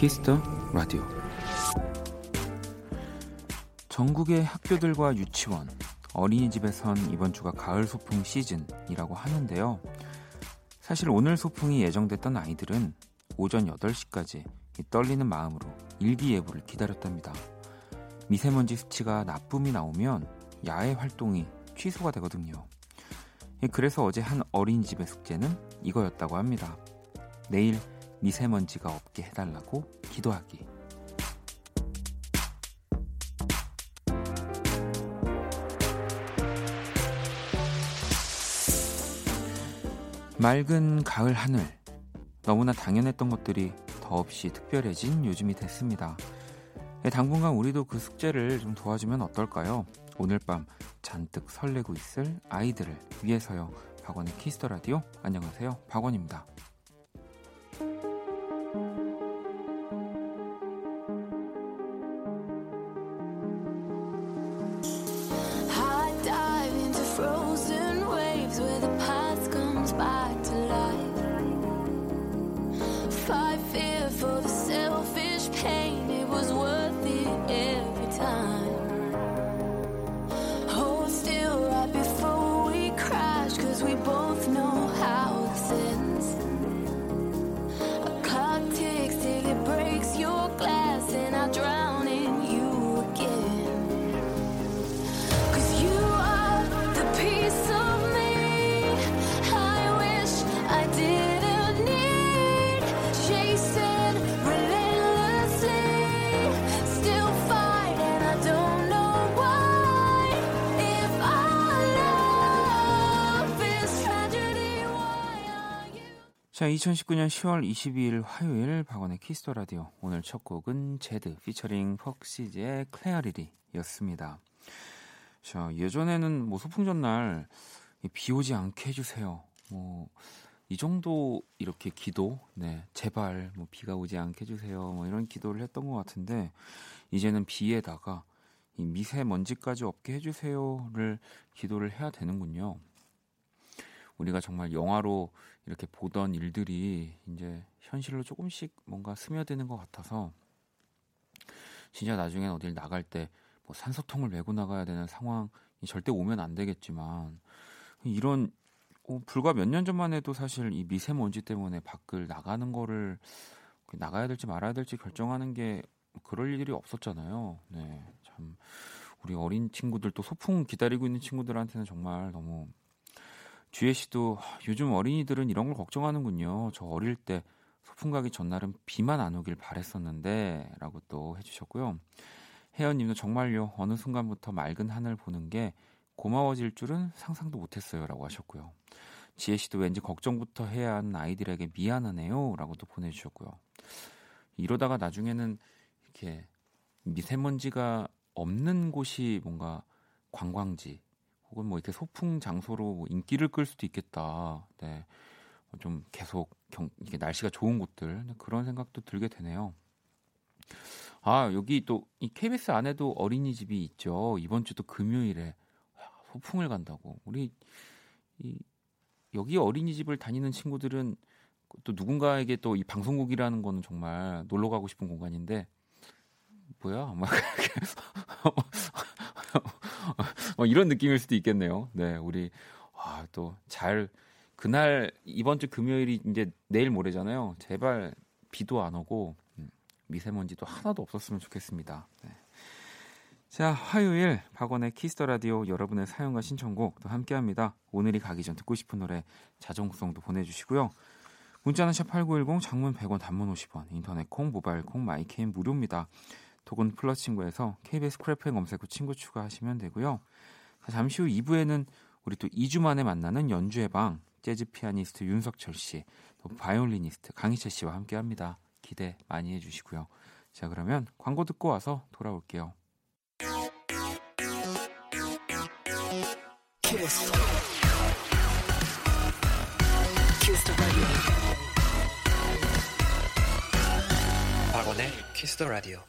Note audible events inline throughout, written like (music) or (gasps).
키스 더 라디오 전국의 학교들과 유치원, 어린이집에선 이번 주가 가을 소풍 시즌이라고 하는데요. 사실 오늘 소풍이 예정됐던 아이들은 오전 8시까지 떨리는 마음으로 일기예보를 기다렸답니다. 미세먼지 수치가 나쁨이 나오면 야외 활동이 취소가 되거든요. 그래서 어제 한 어린이집의 숙제는 이거였다고 합니다. 내일 미세먼지가 없게 해달라고 기도하기. 맑은 가을 하늘. 너무나 당연했던 것들이 더없이 특별해진 요즘이 됐습니다. 당분간 우리도 그 숙제를 좀 도와주면 어떨까요? 오늘 밤 잔뜩 설레고 있을 아이들을 위해서요. 박원의 키스터 라디오. 안녕하세요. 박원입니다. 2019년 10월 22일 화요일 박원의 키스 더 라디오. 오늘 첫 곡은 Zedd featuring Foxes의 Clarity였습니다. 자, 예전에는 뭐 소풍 전날 비 오지 않게 해주세요. 뭐, 이 정도 이렇게 기도, 네, 제발 뭐 비가 오지 않게 해주세요. 뭐 이런 기도를 했던 것 같은데, 이제는 비에다가 이 미세먼지까지 없게 해주세요를 기도를 해야 되는군요. 우리가 정말 영화로 이렇게 보던 일들이 이제 현실로 조금씩 뭔가 스며드는 것 같아서 진짜 나중엔 어딜 나갈 때 뭐 산소통을 메고 나가야 되는 상황이 절대 오면 안 되겠지만 이런 어, 불과 몇 년 전만 해도 사실 이 미세먼지 때문에 밖을 나가는 거를 나가야 될지 말아야 될지 결정하는 게 그럴 일이 없었잖아요. 네, 참 우리 어린 친구들 또 소풍 기다리고 있는 친구들한테는 정말 너무 주혜 씨도 요즘 어린이들은 이런 걸 걱정하는군요. 저 어릴 때 소풍 가기 전날은 비만 안 오길 바랬었는데 라고 또 해주셨고요. 혜연님도 정말요. 어느 순간부터 맑은 하늘 보는 게 고마워질 줄은 상상도 못했어요. 라고 하셨고요. 지혜 씨도 왠지 걱정부터 해야 하는 아이들에게 미안하네요. 라고 또 보내주셨고요. 이러다가 나중에는 이렇게 미세먼지가 없는 곳이 뭔가 관광지 혹은 뭐 이렇게 소풍 장소로 뭐 인기를 끌 수도 있겠다. 네. 뭐좀 계속 경, 이게 날씨가 좋은 곳들 그런 생각도 들게 되네요. 아 여기 또 이 KBS 안에도 어린이집이 있죠. 이번 주도 금요일에 소풍을 간다고. 우리 이 여기 어린이집을 다니는 친구들은 또 누군가에게 또 이 방송국이라는 거는 정말 놀러 가고 싶은 공간인데 뭐야 막 (laughs) 뭐 (laughs) 이런 느낌일 수도 있겠네요. 네, 우리 아, 또 잘 그날 이번 주 금요일이 이제 내일 모레잖아요. 제발 비도 안 오고 음, 미세먼지도 하나도 없었으면 좋겠습니다. 네. 자, 화요일 박원의 키스 더 라디오 여러분의 사연과 신청곡 또 함께합니다. 오늘이 가기 전 듣고 싶은 노래 자정구성도 보내주시고요. 문자는 샵 8910 장문 100원 단문 50원 인터넷 콩 모바일 콩 마이케이는 무료입니다. 톡은 플러스 친구에서 KBS 쿨FM 검색 후 친구 추가하시면 되고요. 잠시 후 2부에는 우리 또 2주 만에 만나는 연주의 방 재즈 피아니스트 윤석철 씨, 또 바이올리니스트 강이채 씨와 함께합니다. 기대 많이 해주시고요. 자 그러면 광고 듣고 와서 돌아올게요. 키스. 키스 박원의 키스 더 라디오.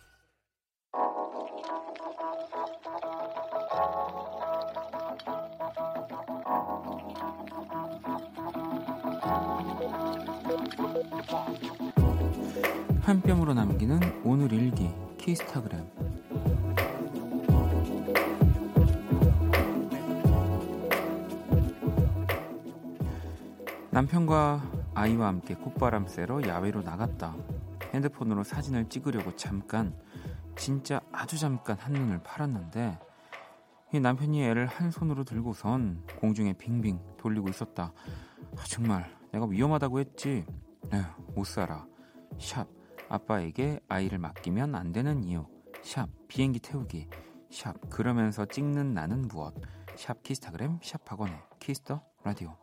한 뼘으로 남기는 오늘 일기 키스타그램 남편과 아이와 함께 콧바람 쐬러 야외로 나갔다. 핸드폰으로 사진을 찍으려고 잠깐 진짜 아주 잠깐 한눈을 팔았는데 이 남편이 애를 한 손으로 들고선 공중에 빙빙 돌리고 있었다. 아, 정말 내가 위험하다고 했지. 에휴, 못 살아. 샵 아빠에게 아이를 맡기면 안 되는 이유. 샵 비행기 태우기. 샵 그러면서 찍는 나는 무엇. 샵 키스타그램 샵 학원의 키스터 라디오.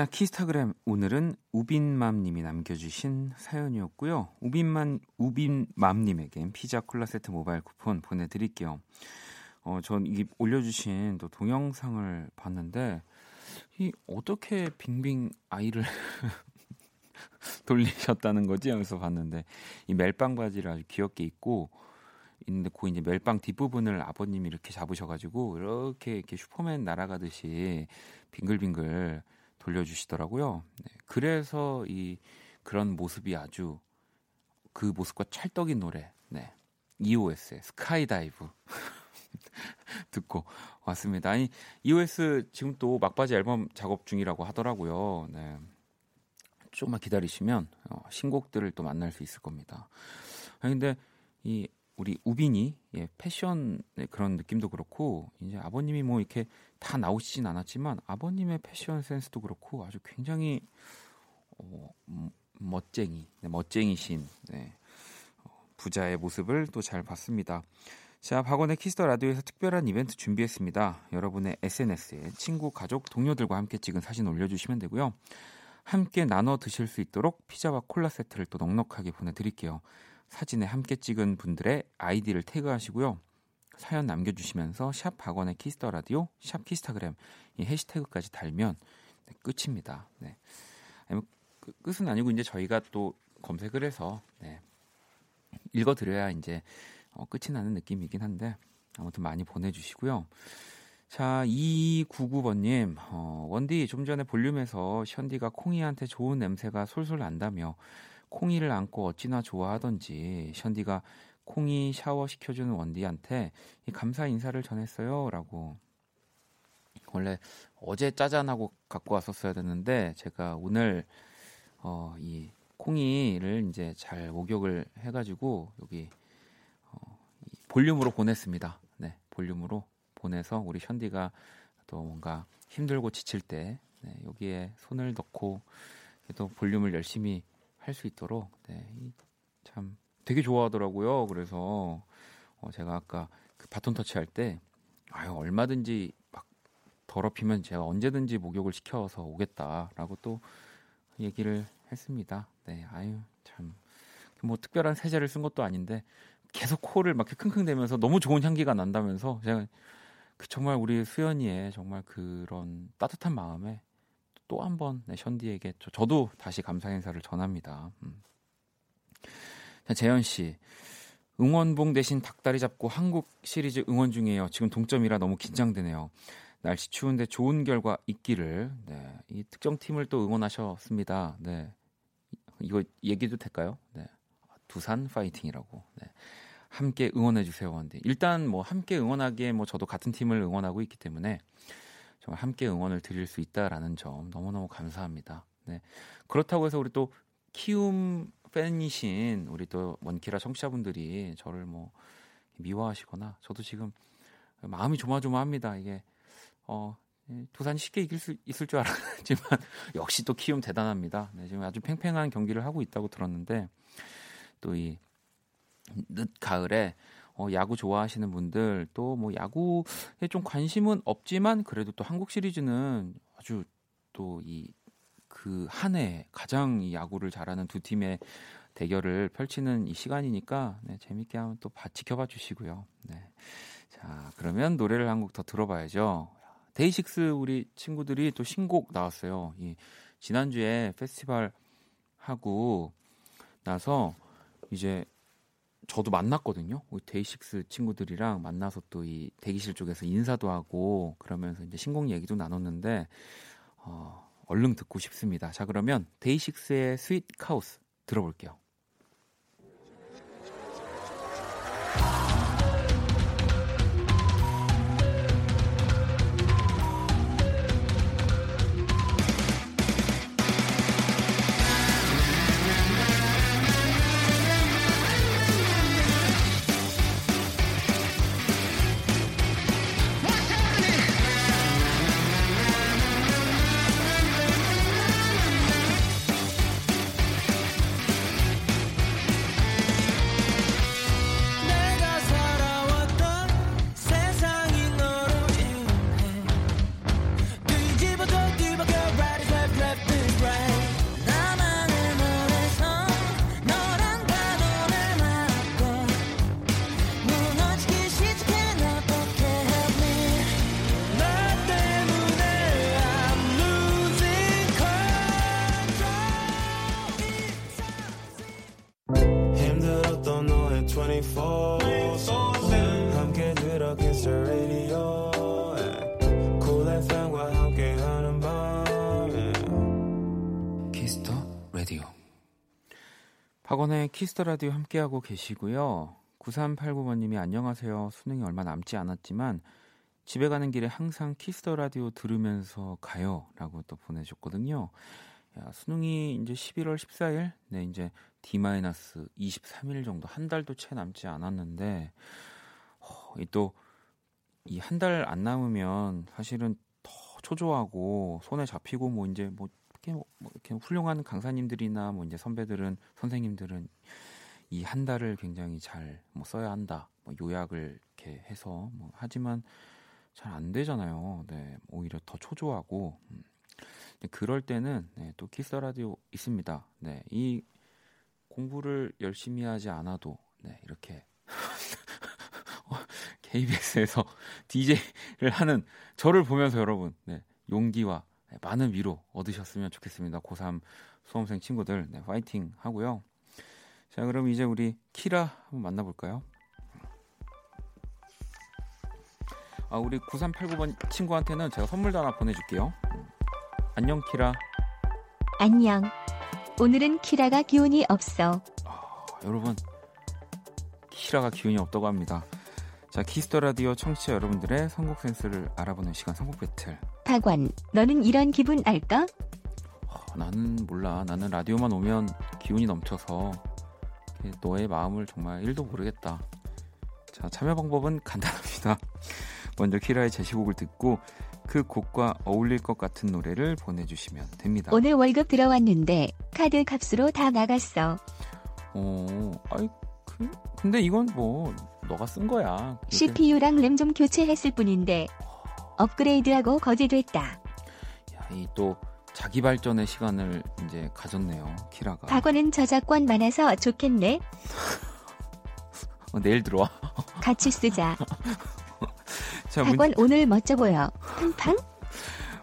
자, 키스타그램 오늘은 우빈맘 님이 남겨주신 사연이었고요. 우빈만 우빈맘 님에겐 피자 콜라 세트 모바일 쿠폰 보내드릴게요. 어, 전 이게 올려주신 또 동영상을 봤는데 이 어떻게 빙빙 아이를 (laughs) 돌리셨다는 거지 하면서 봤는데 이 멜빵 바지를 아주 귀엽게 입고 있는데 그 이제 멜빵 뒷부분을 아버님이 이렇게 잡으셔가지고 이렇게 이렇게 슈퍼맨 날아가듯이 빙글빙글 돌려주시더라고요. 네, 그래서 이 그런 모습이 아주 그 모습과 찰떡인 노래, 네, EOS의 Skydive (laughs) 듣고 왔습니다. 아니 EOS 지금 또 막바지 앨범 작업 중이라고 하더라고요. 네. 조금만 기다리시면 어, 신곡들을 또 만날 수 있을 겁니다. 아니 근데 이 우리 우빈이 예, 패션의 그런 느낌도 그렇고 이제 아버님이 뭐 이렇게 다 나오시진 않았지만 아버님의 패션 센스도 그렇고 아주 굉장히 어, 음, 멋쟁이, 네, 멋쟁이신 네, 어, 부자의 모습을 또 잘 봤습니다. 자, 박원의 키스 더 라디오에서 특별한 이벤트 준비했습니다. 여러분의 SNS에 친구, 가족, 동료들과 함께 찍은 사진 올려주시면 되고요. 함께 나눠 드실 수 있도록 피자와 콜라 세트를 또 넉넉하게 보내드릴게요. 사진에 함께 찍은 분들의 아이디를 태그하시고요. 사연 남겨주시면서 샵 박원의 키스 더 라디오, 샵 키스타그램 이 해시태그까지 달면 네, 끝입니다. 네. 그, 끝은 아니고 이제 저희가 또 검색을 해서 네, 읽어드려야 이제 어, 끝이 나는 느낌이긴 한데 아무튼 많이 보내주시고요. 자, 2299번님, 어, 원디 좀 전에 볼륨에서 션디가 콩이한테 좋은 냄새가 솔솔 난다며 콩이를 안고 어찌나 좋아하던지 션디가 콩이 샤워 시켜주는 원디한테 이 감사 인사를 전했어요라고 원래 어제 짜잔하고 갖고 왔었어야 됐는데 제가 오늘 어, 이 콩이를 이제 잘 목욕을 해가지고 여기 어, 이 볼륨으로 보냈습니다. 네, 볼륨으로 보내서 우리 션디가 또 뭔가 힘들고 지칠 때 네, 여기에 손을 넣고 또 볼륨을 열심히 할 수 있도록 네, 참 되게 좋아하더라고요. 그래서 어, 제가 아까 그 바톤 터치 할 때 아유 얼마든지 막 더럽히면 제가 언제든지 목욕을 시켜서 오겠다라고 또 얘기를 했습니다. 네, 아유 참 뭐 특별한 세제를 쓴 것도 아닌데 계속 코를 막 킁킁대면서 너무 좋은 향기가 난다면서 제가 그 정말 우리 수연이의 정말 그런 따뜻한 마음에 또 한번 네, 션디에게 저, 도 다시 감사 인사를 전합니다. 음. 재현 씨 응원봉 대신 닭다리 잡고 한국 시리즈 응원 중이에요. 지금 동점이라 너무 긴장되네요. 날씨 추운데 좋은 결과 있기를 네, 이 특정 팀을 또 응원하셨습니다. 네, 이거 얘기도 될까요? 네, 두산 파이팅이라고. 네. 함께 응원해 주세요. 근데 일단 뭐 함께 응원하기에 뭐 저도 같은 팀을 응원하고 있기 때문에 정말 함께 응원을 드릴 수 있다라는 점 너무너무 감사합니다. 네. 그렇다고 해서 우리 또 키움 팬이신 우리 또 원키라 청취자분들이 저를 뭐 미워하시거나 저도 지금 마음이 조마조마합니다. 이게 어 두산이 쉽게 이길 수 있을 줄 알았지만 (laughs) 역시 또 키움 대단합니다. 네, 지금 아주 팽팽한 경기를 하고 있다고 들었는데 또 이 늦 가을에 어, 야구 좋아하시는 분들 또 뭐 야구에 좀 관심은 없지만 그래도 또 한국 시리즈는 아주 또 이 그 한 해 가장 이 야구를 잘하는 두 팀의 대결을 펼치는 이 시간이니까 네, 재밌게 한번 또 봐, 지켜봐 주시고요. 네. 자 그러면 노래를 한 곡 더 들어봐야죠. 데이식스 우리 친구들이 또 신곡 나왔어요. 이 지난주에 페스티벌 하고 나서 이제 저도 만났거든요. 우리 데이식스 친구들이랑 만나서 또 이 대기실 쪽에서 인사도 하고 그러면서 이제 신곡 얘기도 나눴는데 어, 얼른 듣고 싶습니다. 자 그러면 데이식스의 Sweet Chaos 들어볼게요. 박원의 키스 더 라디오 함께하고 계시고요. 9389번님이 안녕하세요. 수능이 얼마 남지 않았지만 집에 가는 길에 항상 키스 더 라디오 들으면서 가요라고 또 보내줬거든요. 야, 수능이 이제 11월 14일, 네 이제 D-23일 정도 한 달도 채 남지 않았는데 또 이 한 달 안 남으면 사실은 더 초조하고 손에 잡히고 뭐 이제 뭐 이렇게, 뭐 이렇게 훌륭한 강사님들이나 뭐 이제 선배들은 선생님들은 이 한 달을 굉장히 잘 뭐 써야 한다. 뭐 요약을 이렇게 해서 뭐 하지만 잘 안 되잖아요. 네, 오히려 더 초조하고 음. 그럴 때는 네, 또 키스 라디오 있습니다. 네, 이 공부를 열심히 하지 않아도 네, 이렇게 (laughs) KBS에서 DJ를 (laughs) 하는 저를 보면서 여러분 네, 용기와 네, 많은 위로 얻으셨으면 좋겠습니다. 고3 수험생 친구들 네, 파이팅 하고요. 자 그럼 이제 우리 키라 한번 만나볼까요? 아 우리 9389번 친구한테는 제가 선물도 하나 보내줄게요. 음. 안녕 키라. 안녕. 오늘은 키라가 기운이 없어. 아, 여러분 키라가 기운이 없다고 합니다. 자 키스 더 라디오 청취자 여러분들의 선곡 센스를 알아보는 시간 선곡 배틀. 박원, 너는 이런 기분 알까? 어, 나는 몰라. 나는 라디오만 오면 기운이 넘쳐서 너의 마음을 정말 1도 모르겠다. 자, 참여 방법은 간단합니다. (laughs) 먼저 키라의 제시곡을 듣고 그 곡과 어울릴 것 같은 노래를 보내주시면 됩니다. 오늘 월급 들어왔는데 카드 값으로 다 나갔어. 어, 아이, 그, 근데 이건 뭐 너가 쓴 거야. CPU랑 램 좀 교체했을 뿐인데 업그레이드하고 거지됐다. 야, 이또 자기 발전의 시간을 이제 가졌네요. 키라가. 박원은 저작권 많아서 좋겠네. 어, 내일 들어와. (laughs) 같이 쓰자. 자, 문, 박원 오늘 멋져 보여. 팡팡?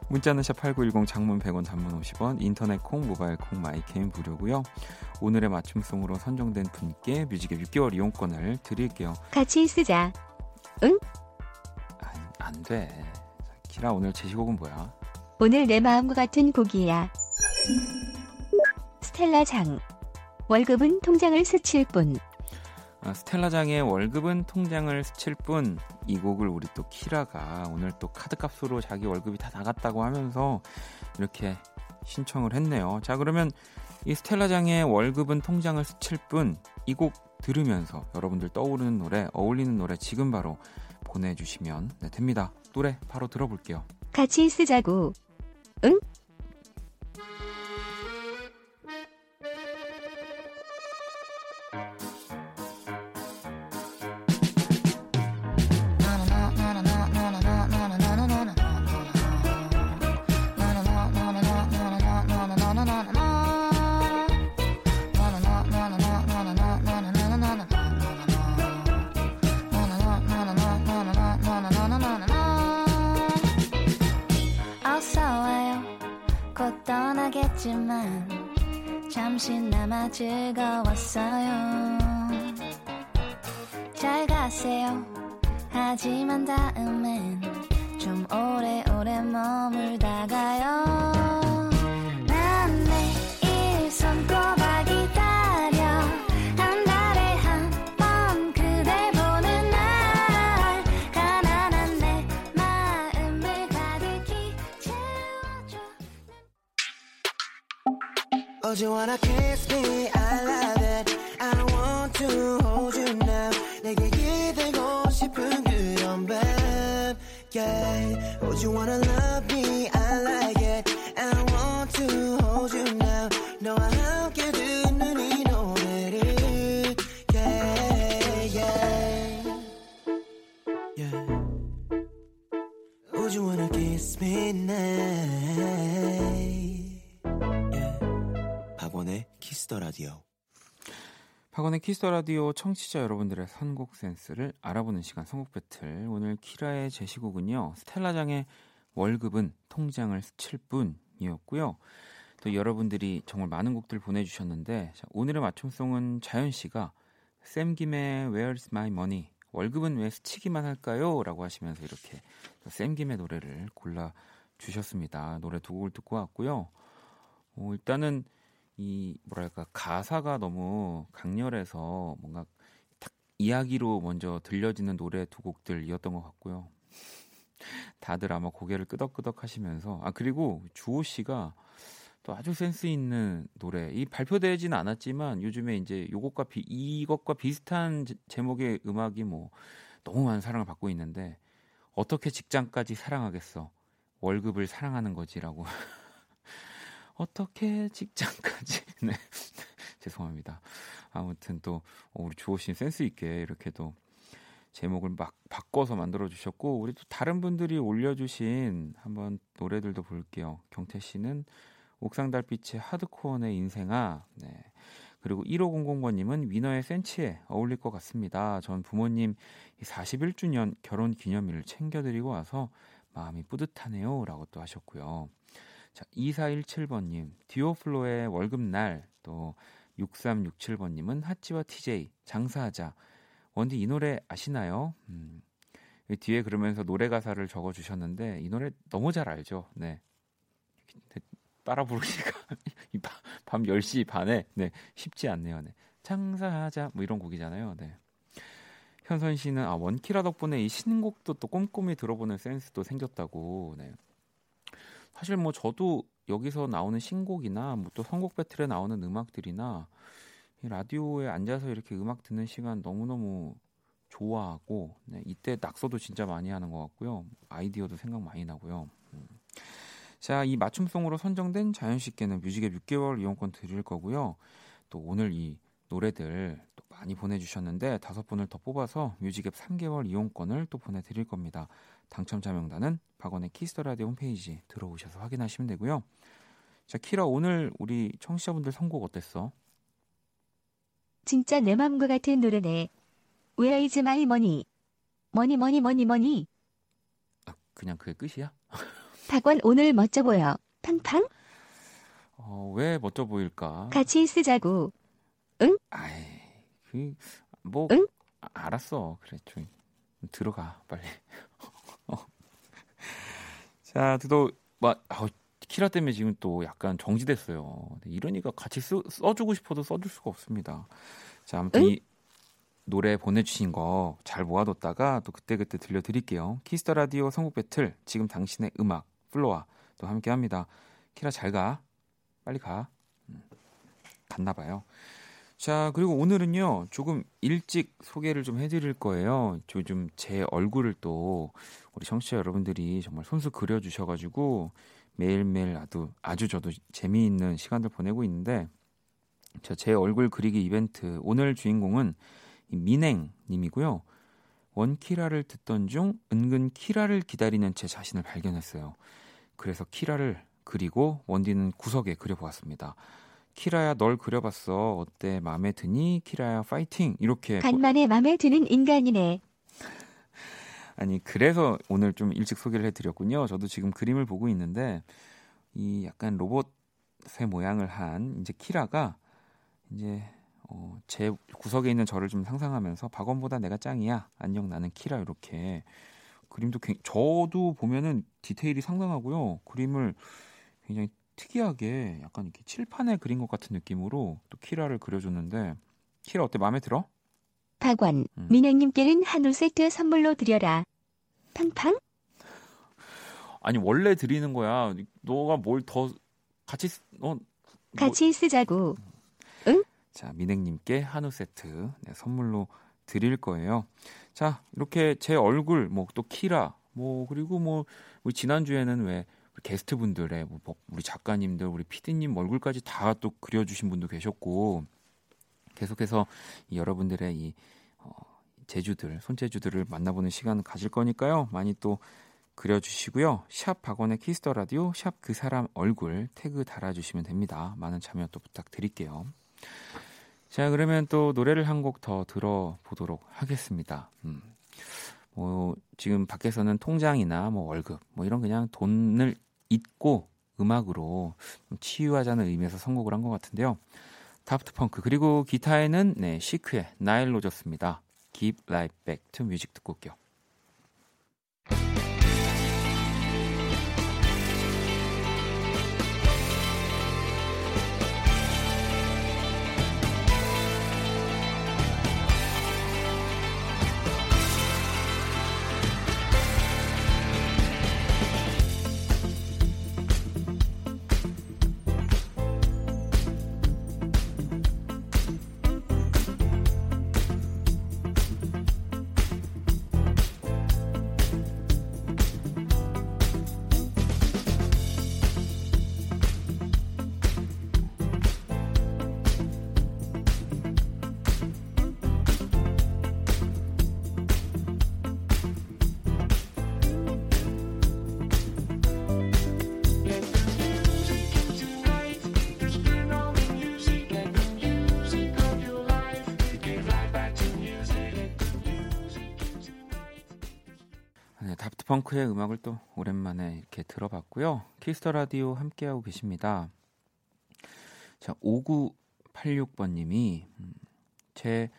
문자는 샵8910 장문 100원 단문 50원 인터넷 콩 모바일 콩 마이케이는 무료고요. 오늘의 맞춤송으로 선정된 분께 뮤직앱 6개월 이용권을 드릴게요. 같이 쓰자. 안, 안 돼. 자, 키라 오늘 제시곡은 뭐야? 오늘 내 마음과 같은 곡이야. 스텔라 장. 월급은 통장을 스칠 뿐. 아, 스텔라 장의 월급은 통장을 스칠 뿐 이 곡을 우리 또 키라가 오늘 또 카드값으로 자기 월급이 다 나갔다고 하면서 이렇게 신청을 했네요. 자 그러면 이 스텔라 장의 월급은 통장을 스칠 뿐 이 곡 들으면서 여러분들 떠오르는 노래, 어울리는 노래 지금 바로 보내주시면 네, 됩니다. 노래 바로 들어볼게요. 같이 쓰자고. 응? 키스 더 라디오 청취자 여러분들의 선곡 센스를 알아보는 시간 선곡 배틀. 오늘 키라의 제시곡은요. 스텔라장의 월급은 통장을 스칠 뿐이었고요. 또 여러분들이 정말 많은 곡들 보내주셨는데 자, 오늘의 맞춤송은 자연 씨가 샘 김의 Where's My Money 월급은 왜 스치기만 할까요? 라고 하시면서 이렇게 샘 김의 노래를 골라 주셨습니다. 노래 두 곡을 듣고 왔고요. 어, 일단은 이 뭐랄까 가사가 너무 강렬해서 뭔가 딱 이야기로 먼저 들려지는 노래 두 곡들이었던 것 같고요. 다들 아마 고개를 끄덕끄덕 하시면서 아 그리고 주호 씨가 또 아주 센스 있는 노래. 이 발표되지는 않았지만 요즘에 이제 요것과 비, 이것과 비슷한 제- 제목의 음악이 뭐 너무 많은 사랑을 받고 있는데 어떻게 직장까지 사랑하겠어? 월급을 사랑하는 거지라고 (laughs) 어떻게 직장까지 (laughs) 네 죄송합니다 아무튼 또 어, 우리 주호 씨 센스 있게 이렇게 또 제목을 막 바꿔서 만들어 주셨고 우리 또 다른 분들이 올려 주신 한번 노래들도 볼게요 경태 씨는 옥상 달빛의 하드코어 내 인생아 네 그리고 1500번님은 위너의 센치에 어울릴 것 같습니다. 전 부모님 41주년 결혼 기념일을 챙겨드리고 와서 마음이 뿌듯하네요. 라고 또 하셨고요. 자, 2417번님, 디오플로의 월급날, 또 6367번님은 하찌와 TJ, 장사하자. 원디 이 노래 아시나요? 음, 이 뒤에 그러면서 노래 가사를 적어 주셨는데, 이 노래 너무 잘 알죠? 네. 따라 부르기가 (laughs) 밤 10시 반에 네, 쉽지 않네요. 네. 장사하자 뭐 이런 곡이잖아요. 네. 현선 씨는 아 원키라 덕분에 이 신곡도 또 꼼꼼히 들어보는 센스도 생겼다고. 네. 사실 뭐 저도 여기서 나오는 신곡이나 뭐 또 선곡 배틀에 나오는 음악들이나 이 라디오에 앉아서 이렇게 음악 듣는 시간 너무너무 좋아하고 네, 이때 낙서도 진짜 많이 하는 것 같고요. 아이디어도 생각 많이 나고요. 음. 자, 이 맞춤송으로 선정된 자연 씨께는 뮤직앱 6개월 이용권 드릴 거고요. 또 오늘 이 노래들 또 많이 보내주셨는데 다섯 분을 더 뽑아서 뮤직앱 3개월 이용권을 또 보내드릴 겁니다. 당첨자 명단은 박원의 키스 더 라디오 홈페이지 들어오셔서 확인하시면 되고요. 자, 키라 오늘 우리 청취자분들 선곡 어땠어? 진짜 내 맘과 같은 노래네. Where is my money? money money money money. 아, 그냥 그게 끝이야? (laughs) 박원 오늘 멋져 보여. 팡팡. 어, 왜 멋져 보일까? 같이 쓰자고. 아이, 그, 뭐, 응? 아, 알았어. 그래, 좀 들어가, 빨리. 어. 자, 또, 막, 아우, 키라 때문에 지금 또 약간 정지됐어요. 이러니까 같이 쓰, 써주고 싶어도 써줄 수가 없습니다. 자, 아무튼 응? 이 노래 보내주신 거 잘 모아뒀다가 또 그때그때 들려드릴게요. 키스 더 라디오 선곡 배틀, 지금 당신의 음악, 플로아 또 함께 합니다. 키라 잘 가. 빨리 가. 음. 갔나 봐요. 자, 그리고 오늘은요, 조금 일찍 소개를 좀 해드릴 거예요. 요즘 제 얼굴을 또 우리 청취자 여러분들이 정말 손수 그려주셔가지고 매일매일 아주, 아주 저도 재미있는 시간들 보내고 있는데, 자, 제 얼굴 그리기 이벤트. 오늘 주인공은 민행님이고요. 원키라를 듣던 중 은근 키라를 기다리는 제 자신을 발견했어요. 그래서 키라를 그리고 원디는 구석에 그려보았습니다. 키라야 널 그려봤어. 어때? 마음에 드니? 키라야 파이팅. 이렇게 간만에 맘에 드는 인간이네. 아니 그래서 오늘 좀 일찍 소개를 해드렸군요. 저도 지금 그림을 보고 있는데 이 약간 로봇의 모양을 한 이제 키라가 이제 어, 제 구석에 있는 저를 좀 상상하면서 박원보다 내가 짱이야. 안녕 나는 키라 이렇게 그림도 굉, 저도 보면은 디테일이 상당하고요. 그림을 굉장히 특이하게 약간 이렇게 칠판에 그린 것 같은 느낌으로 또 키라를 그려줬는데 키라 어때 마음에 들어? 박원, 음. 민행님께는 한우 세트 선물로 드려라. 팡팡? 아니 원래 드리는 거야. 너가 뭘 더 같이 쓰- 어 뭐- 같이 쓰자고. 자 민행님께 한우 세트 네, 선물로 드릴 거예요. 자 이렇게 제 얼굴 뭐 또 키라 뭐 그리고 뭐 우리 지난 주에는 왜 게스트 분들의 뭐뭐 우리 작가님들 우리 피디님 얼굴까지 다 또 그려주신 분도 계셨고 계속해서 이 여러분들의 이 어, 제주들 손재주들을 만나보는 시간 가질 거니까요. 많이 또 그려주시고요. 샵 박원의 키스 더 라디오 샵 그 사람 얼굴 태그 달아주시면 됩니다. 많은 참여 또 부탁드릴게요. 자 그러면 또 노래를 한 곡 더 들어보도록 하겠습니다. 음. 뭐 지금 밖에서는 통장이나 뭐 월급 뭐 이런 그냥 돈을 잊고 음악으로 좀 치유하자는 의미에서 선곡을 한 것 같은데요. 다프트 펑크 그리고 기타에는 네 시크의 나일 로저스입니다. Keep Life Back to Music 듣고 올게요. 펑크의 음악을 또 오랜만에 이렇게 들어봤고요. 키스 더 라디오 함께하고 계십니다. 자, 5986번 님이 음, 제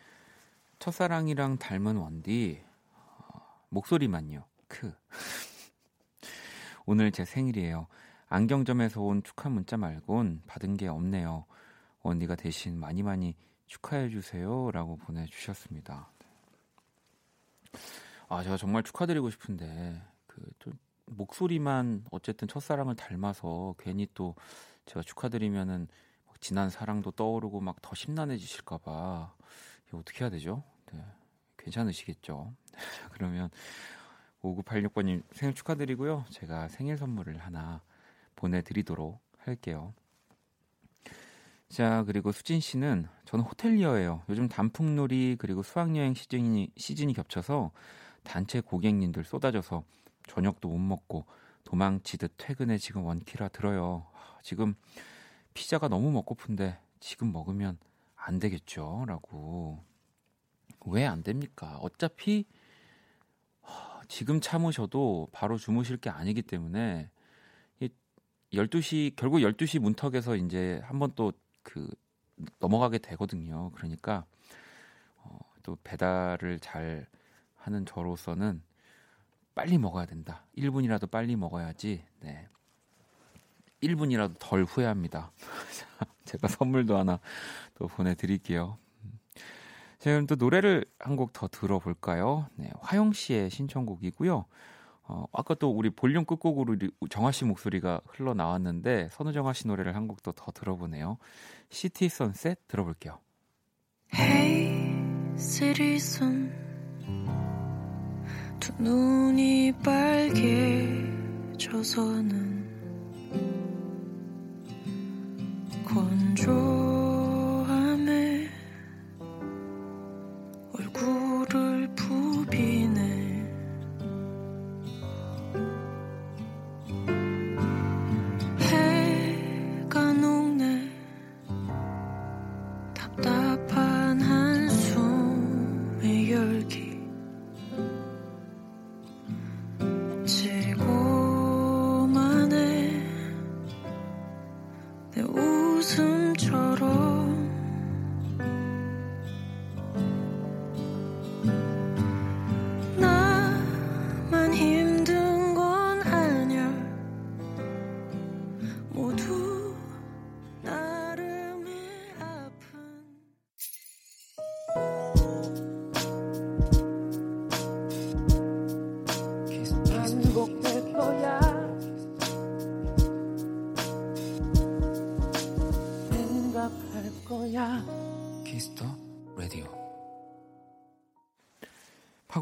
첫사랑이랑 닮은 원디 어, 목소리만요. 크. (laughs) 오늘 제 생일이에요. 안경점에서 온 축하 문자 말곤 받은 게 없네요. 원디가 대신 많이 많이 축하해 주세요라고 보내 주셨습니다. 아, 제가 정말 축하드리고 싶은데 그또 목소리만 어쨌든 첫사랑을 닮아서 괜히 또 제가 축하드리면은 막 지난 사랑도 떠오르고 막 더 심란해지실까봐 어떻게 해야 되죠? 네, 괜찮으시겠죠? (laughs) 그러면 5986번님 생일 축하드리고요. 제가 생일 선물을 하나 보내드리도록 할게요. 자, 그리고 수진 씨는 저는 호텔리어예요. 요즘 단풍놀이 그리고 수학여행 시즌이, 시즌이 겹쳐서 단체 고객님들 쏟아져서 저녁도 못 먹고 도망치듯 퇴근에 지금 원키라 들어요. 하, 지금 피자가 너무 먹고픈데 지금 먹으면 안 되겠죠? 라고. 왜 안 됩니까? 어차피 하, 지금 참으셔도 바로 주무실 게 아니기 때문에 이 12시 결국 12시 문턱에서 이제 한번 또 그 넘어가게 되거든요. 그러니까 어, 또 배달을 잘 하는 저로서는 빨리 먹어야 된다. 1분이라도 빨리 먹어야지. 네. 1분이라도 덜 후회합니다. (laughs) 제가 선물도 하나 또 보내드릴게요. 자, 그럼 또 노래를 한 곡 더 들어볼까요? 네, 화영 씨의 신청곡이고요. 어, 아까 또 우리 볼륨 끝곡으로 정아 씨 목소리가 흘러나왔는데 선우정아 씨 노래를 한 곡도 더 들어보네요. 시티 선셋 들어볼게요. Hey. 두 눈이 빨개져서는 건조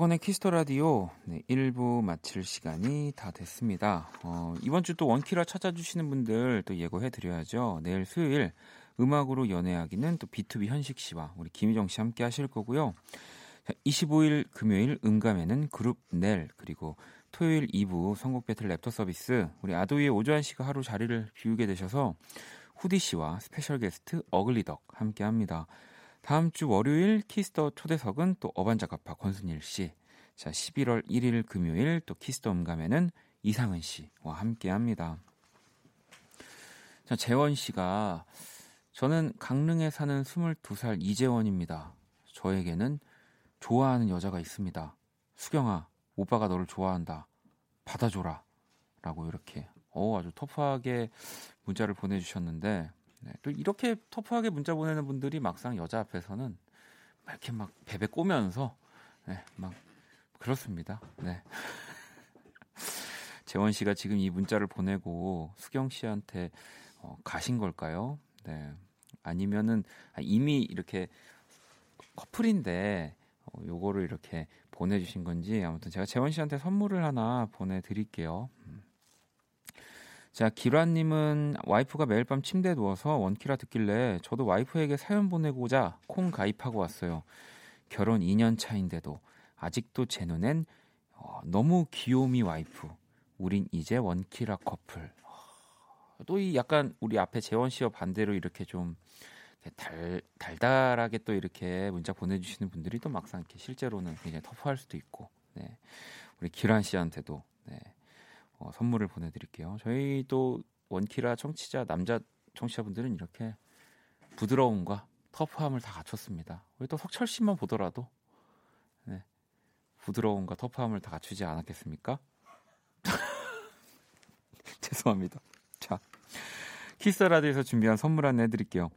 박원의 키스 더 라디오 네, 1부 마칠 시간이 다 됐습니다. 어, 이번 주 또 원키라 찾아주시는 분들 또 예고해 드려야죠. 내일 수요일 음악으로 연애하기는 또 B2B 현식 씨와 우리 김희정 씨 함께 하실 거고요. 자, 25일 금요일 음감에는 그룹 넬 그리고 토요일 2부 선곡 배틀 랩터 서비스 우리 아도이의 오주환 씨가 하루 자리를 비우게 되셔서 후디 씨와 special guest 어글리덕 함께 합니다. 다음 주 월요일 키스 더 초대석은 또 어반자카파 권순일 씨. 자, 11월 1일 금요일 또 키스 더 음감에는 이상은 씨와 함께 합니다. 자, 재원 씨가 저는 강릉에 사는 22살 이재원입니다. 저에게는 좋아하는 여자가 있습니다. 수경아, 오빠가 너를 좋아한다. 받아줘라. 라고 이렇게 어, 아주 터프하게 문자를 보내주셨는데 네, 또 이렇게 터프하게 문자 보내는 분들이 막상 여자 앞에서는 막 이렇게 막 베베 꼬면서 네, 막 그렇습니다. 네. (laughs) 재원 씨가 지금 이 문자를 보내고 수경 씨한테 어, 가신 걸까요? 네. 아니면은 아, 이미 이렇게 커플인데 어, 요거를 이렇게 보내주신 건지 아무튼 제가 재원 씨한테 선물을 하나 보내드릴게요. 음. 자, 기란님은 와이프가 매일 밤 침대에 누워서 원키라 듣길래 저도 와이프에게 사연 보내고자 콩 가입하고 왔어요. 결혼 2년 차인데도 아직도 제 눈엔 어, 너무 귀요미 와이프. 우린 이제 원키라 커플. 또 이 약간 우리 앞에 재원 씨와 반대로 이렇게 좀 달, 달달하게 또 이렇게 문자 보내주시는 분들이 또 막상 이렇게 실제로는 굉장히 터프할 수도 있고, 네. 우리 기란 씨한테도, 네. 어, 선물을 보내드릴게요. 저희 또 원키라 청취자 남자 청취자분들은 이렇게 부드러움과 터프함을 다 갖췄습니다. 우리 또 석철 씨만 보더라도 네, 부드러움과 터프함을 다 갖추지 않았겠습니까? (laughs) 죄송합니다. 자, 키스 더 라디오에서 준비한 선물 안내 해드릴게요.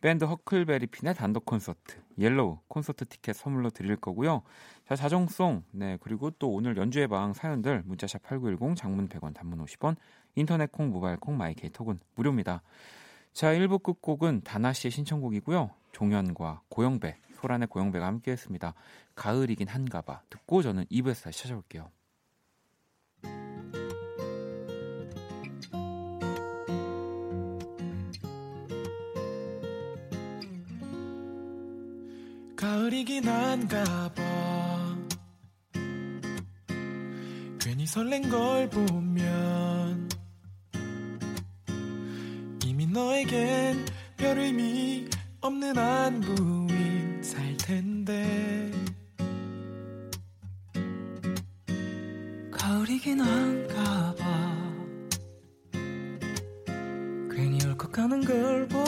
밴드 허클베리 핀의 단독 콘서트 옐로우 콘서트 티켓 선물로 드릴 거고요. 자 자정송 네 그리고 또 오늘 연주회 방 사연들 문자샵 8910 장문 100원 단문 50원 인터넷 콩 모바일 콩 마이케이 톡은 무료입니다. 자 1부 끝곡은 다나 씨의 신청곡이고요. 종현과 고영배 소란의 고영배가 함께 했습니다. 가을이긴 한가 봐 듣고 저는 2부에서 다시 찾아올게요. 가을이긴 한가 봐. 괜히 설렌 걸 보면 이미 너에겐 별 의미 없는 안부인 살 텐데. 가을이긴 한가 봐. 괜히 울컥하는 걸 보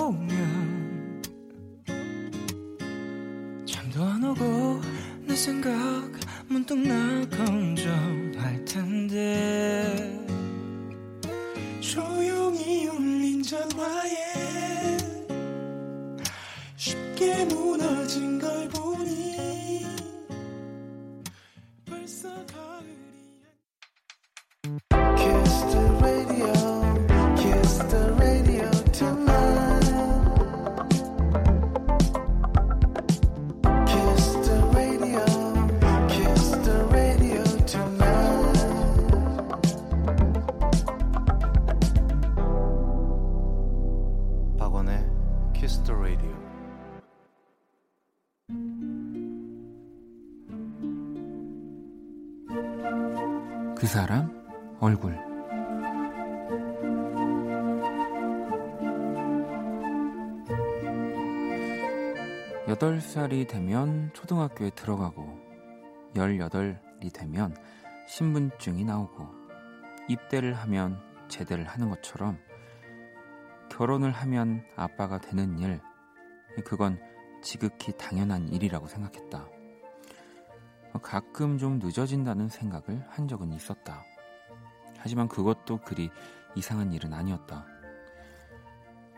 안 오고 내 생각 문득 나 걱정할 텐데. 조용히 울린 전화에 쉽게 무너진 걸 보니 13살이 되면 초등학교에 들어가고 18이 되면 신분증이 나오고 입대를 하면 제대를 하는 것처럼 결혼을 하면 아빠가 되는 일 그건 지극히 당연한 일이라고 생각했다. 가끔 좀 늦어진다는 생각을 한 적은 있었다. 하지만 그것도 그리 이상한 일은 아니었다.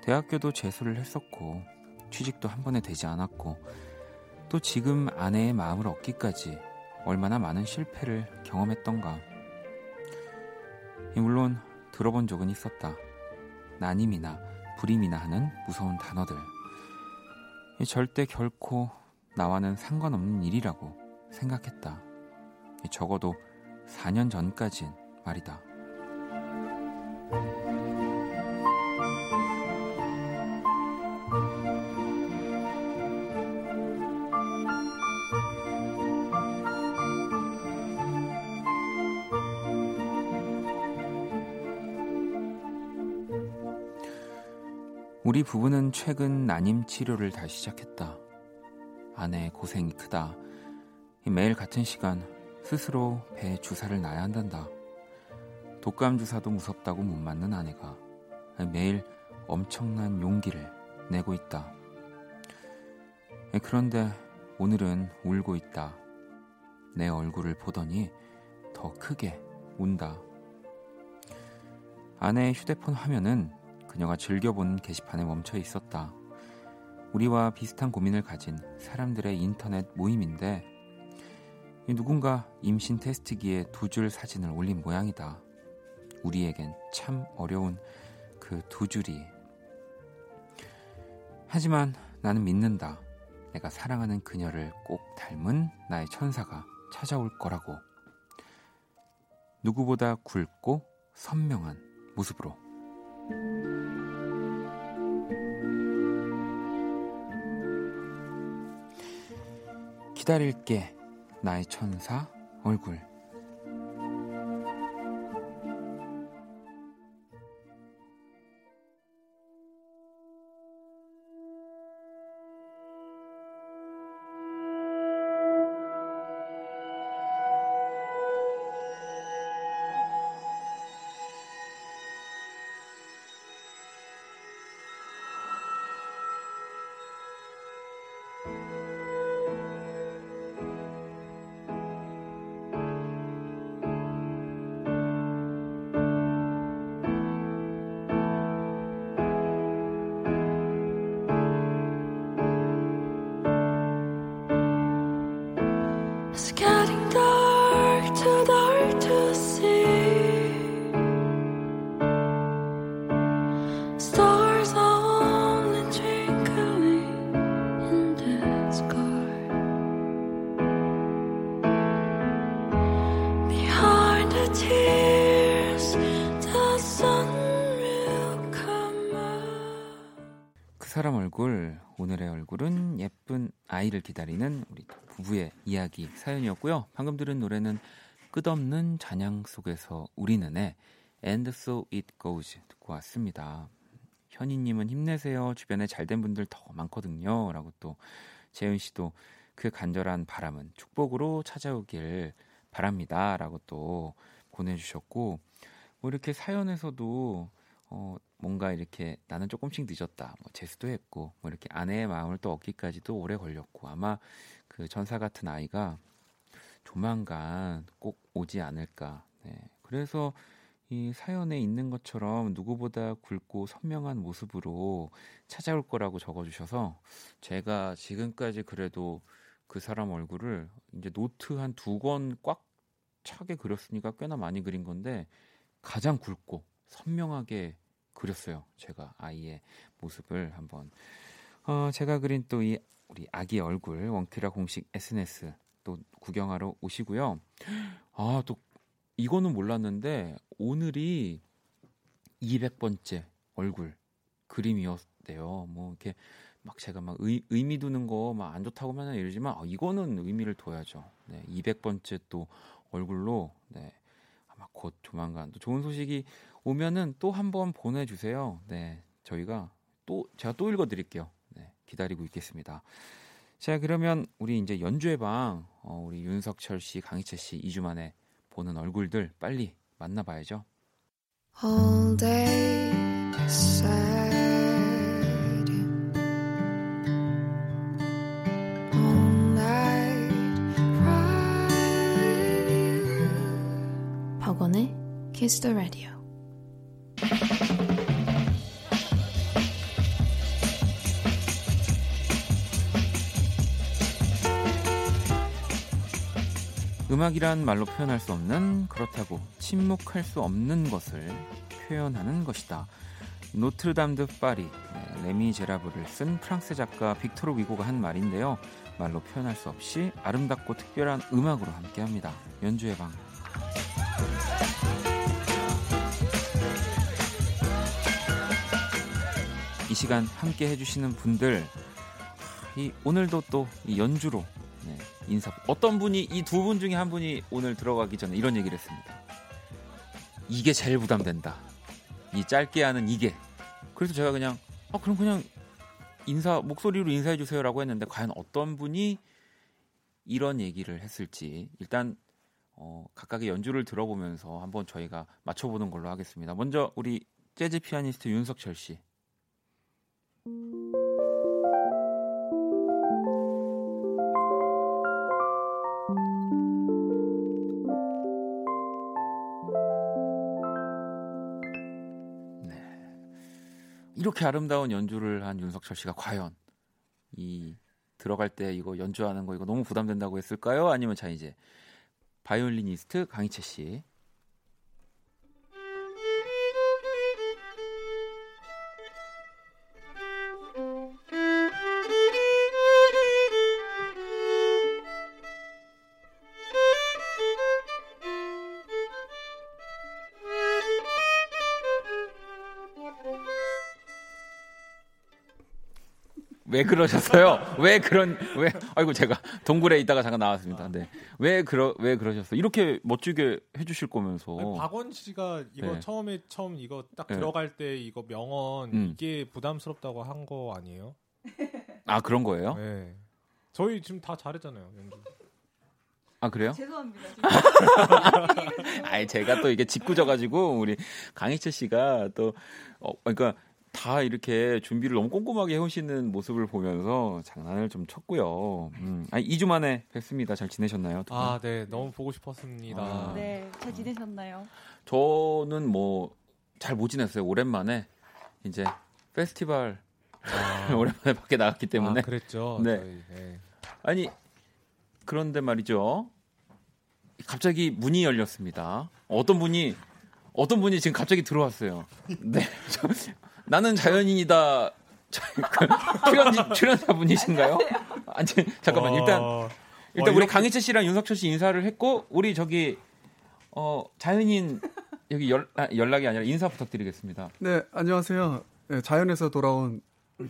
대학교도 재수를 했었고 취직도 한 번에 되지 않았고 또 지금 아내의 마음을 얻기까지 얼마나 많은 실패를 경험했던가. 물론 들어본 적은 있었다. 난임이나 불임이나 하는 무서운 단어들. 절대 결코 나와는 상관없는 일이라고 생각했다. 적어도 4년 전까진 말이다. 우리 부부는 최근 난임 치료를 다시 시작했다. 아내의 고생이 크다. 매일 같은 시간 스스로 배에 주사를 놔야 한단다. 독감 주사도 무섭다고 못 맞는 아내가 매일 엄청난 용기를 내고 있다. 그런데 오늘은 울고 있다. 내 얼굴을 보더니 더 크게 운다. 아내의 휴대폰 화면은 그녀가 즐겨본 게시판에 멈춰 있었다. 우리와 비슷한 고민을 가진 사람들의 인터넷 모임인데 누군가 임신 테스트기에 두 줄 사진을 올린 모양이다. 우리에겐 참 어려운 그 두 줄이. 하지만 나는 믿는다. 내가 사랑하는 그녀를 꼭 닮은 나의 천사가 찾아올 거라고. 누구보다 굵고 선명한 모습으로. 기다릴게 나의 천사 얼굴 이야기 사연이었고요. 방금 들은 노래는 끝없는 잔향 속에서 우리는 애 And So It Goes 듣고 왔습니다. 현희님은 힘내세요. 주변에 잘된 분들 더 많거든요. 라고 또 재은 씨도 그 간절한 바람은 축복으로 찾아오길 바랍니다. 라고 또 보내주셨고 뭐 이렇게 사연에서도 어, 뭔가 이렇게 나는 조금씩 늦었다. 뭐 재수도 했고 뭐 이렇게 아내의 마음을 또 얻기까지도 오래 걸렸고 아마 그 전사 같은 아이가 조만간 꼭 오지 않을까. 네. 그래서 이 사연에 있는 것처럼 누구보다 굵고 선명한 모습으로 찾아올 거라고 적어주셔서 제가 지금까지 그래도 그 사람 얼굴을 이제 노트 한 두 권 꽉 차게 그렸으니까 꽤나 많이 그린 건데 가장 굵고 선명하게 그렸어요. 제가 아이의 모습을 한번. 어, 제가 그린 또 이 우리 아기 얼굴 원키라 공식 SNS 또 구경하러 오시고요. 아, 또 이거는 몰랐는데 오늘이 200번째 얼굴 그림이었 주셨대요. 뭐 이렇게 막 제가 막 의, 의미 두는 거 막 안 좋다고 맨날 이러지만 어, 이거는 의미를 둬야죠. 네, 200번째 또 얼굴로 네, 아마 곧 조만간 또 좋은 소식이 오면은 또 한 번 보내주세요. 네, 저희가 또 제가 또 읽어드릴게요. 네, 기다리고 있겠습니다. 자 그러면 우리 이제 연주회 방 어, 우리 윤석철 씨, 강희채 씨 2주 만에 보는 얼굴들 빨리 만나봐야죠. all day sad all night cry 박원의 Kiss the Radio 음악이란 말로 표현할 수 없는 그렇다고 침묵할 수 없는 것을 표현하는 것이다. 노트르담 드 파리 네, 레미 제라블을 쓴 프랑스 작가 빅토르 위고가 한 말인데요. 말로 표현할 수 없이 아름답고 특별한 음악으로 함께합니다. 연주의 방. 이 시간 함께 해주시는 분들 이 오늘도 또 이 연주로 네, 인사 어떤 분이 이 두 분 중에 한 분이 오늘 들어가기 전에 이런 얘기를 했습니다. 이게 제일 부담된다. 이 짧게 하는 이게. 그래서 제가 그냥 아 그럼 그냥 인사 목소리로 인사해 주세요라고 했는데 과연 어떤 분이 이런 얘기를 했을지 일단 어, 각각의 연주를 들어보면서 한번 저희가 맞춰보는 걸로 하겠습니다. 먼저 우리 재즈 피아니스트 윤석철 씨. 이렇게 아름다운 연주를 한 윤석철 씨가 과연 이 들어갈 때 이거 연주하는 거 이거 너무 부담된다고 했을까요? 아니면 자 이제 바이올리니스트 강희채 씨. 왜 그러셨어요? 왜 그런 왜 아이고 제가 동굴에 있다가 잠깐 나왔습니다. 네. 왜 그러 왜 그러셨어요? 이렇게 멋지게 해 주실 거면서. 아니, 박원 씨가 이거 네. 처음에 처음 이거 딱 네. 들어갈 때 이거 명언 음. 이게 부담스럽다고 한 거 아니에요? 아, 그런 거예요? 네. 저희 지금 다 잘했잖아요. 연주. 아, 그래요? 죄송합니다. (laughs) 아니 제가 또 이게 짓궂어 가지고 우리 강희채 씨가 또 어, 그러니까 다 이렇게 준비를 너무 꼼꼼하게 해오시는 모습을 보면서 장난을 좀 쳤고요. 음. 아니 2주 만에 뵙습니다. 잘 지내셨나요? 아, 네. 너무 보고 싶었습니다. 아. 네, 잘 지내셨나요? 저는 뭐 잘 못 지냈어요. 오랜만에 이제 페스티벌 아, (laughs) 오랜만에 밖에 나갔기 때문에 아, 그랬죠. (laughs) 네. 저희. 네. 아니 그런데 말이죠. 갑자기 문이 열렸습니다. 어떤 분이 어떤 분이 지금 갑자기 들어왔어요. 네, 저- (laughs) 나는 자연인이다. (laughs) 저- 그 출연 출연자 분이신가요? 아니 잠깐만 일단 와, 일단 와, 우리 강희채 씨랑 윤석철 씨 인사를 했고 우리 저기 어 자연인 여기 연, 아, 연락이 아니라 인사 부탁드리겠습니다. 네, 안녕하세요. 네, 자연에서 돌아온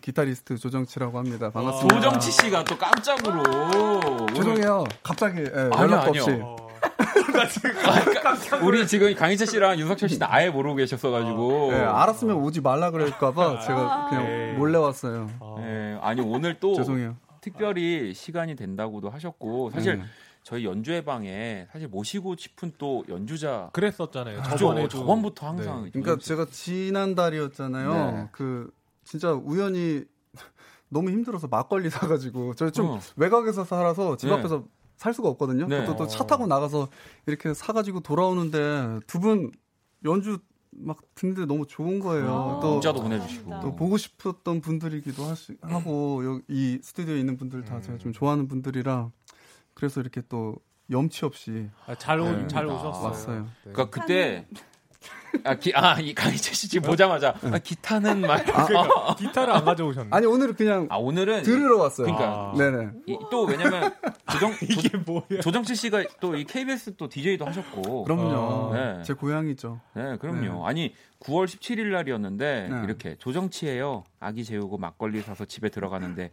기타리스트 조정치라고 합니다. 반갑습니다. 조정치 씨가 또 깜짝으로 죄송해요. 갑자기 예, 아니요, 연락도 아니요. 없이. 어, 우리 지금 강희채 씨랑 윤석철 씨는 아예 모르고 계셨어가지고. 예, 알았으면 오지 말라 그럴까봐 제가 그냥 에이. 몰래 왔어요. 아, 예, 아니 오늘 또 죄송해요. 특별히 시간이 된다고도 하셨고 사실 네. 저희 연주회 방에 사실 모시고 싶은 또 연주자 그랬었잖아요. 그죠? 저번에도 저번부터 항상 네. 그러니까 제가 지난 달이었잖아요. 네. 그 진짜 우연히 (laughs) 너무 힘들어서 막걸리 사가지고 저희 좀 어. 외곽에서 살아서 집 네. 앞에서 살 수가 없거든요. 네. 또 차 타고 나가서 이렇게 사가지고 돌아오는데 두 분 연주 막 듣는데 너무 좋은 거예요. 또 문자도 보내주시고. 또 보고 싶었던 분들이기도 하시, 하고 여기 이 스튜디오에 있는 분들 다 제가 좀 좋아하는 분들이라 그래서 이렇게 또 염치 없이 아, 잘, 오, 네. 잘 아, 오셨어요. 왔어요. 네. 그러니까 그때 아, 기, 아, 이 강희채 씨 지금 보자마자 아, 기타는 말. 그러니까 기타를 안 가져오셨네. 아니 오늘은 그냥 아 오늘은 들으러 왔어요. 그러니까 아. 네네. 이, 또 왜냐면 조정 (laughs) 이게 뭐야? 조정치 씨가 또 이 KBS 또 DJ도 하셨고. 그럼요. 네. 제 고향이죠. 네, 그럼요. 네. 아니 9월 17일 날이었는데 네. 이렇게 조정치예요. 아기 재우고 막걸리 사서 집에 들어가는데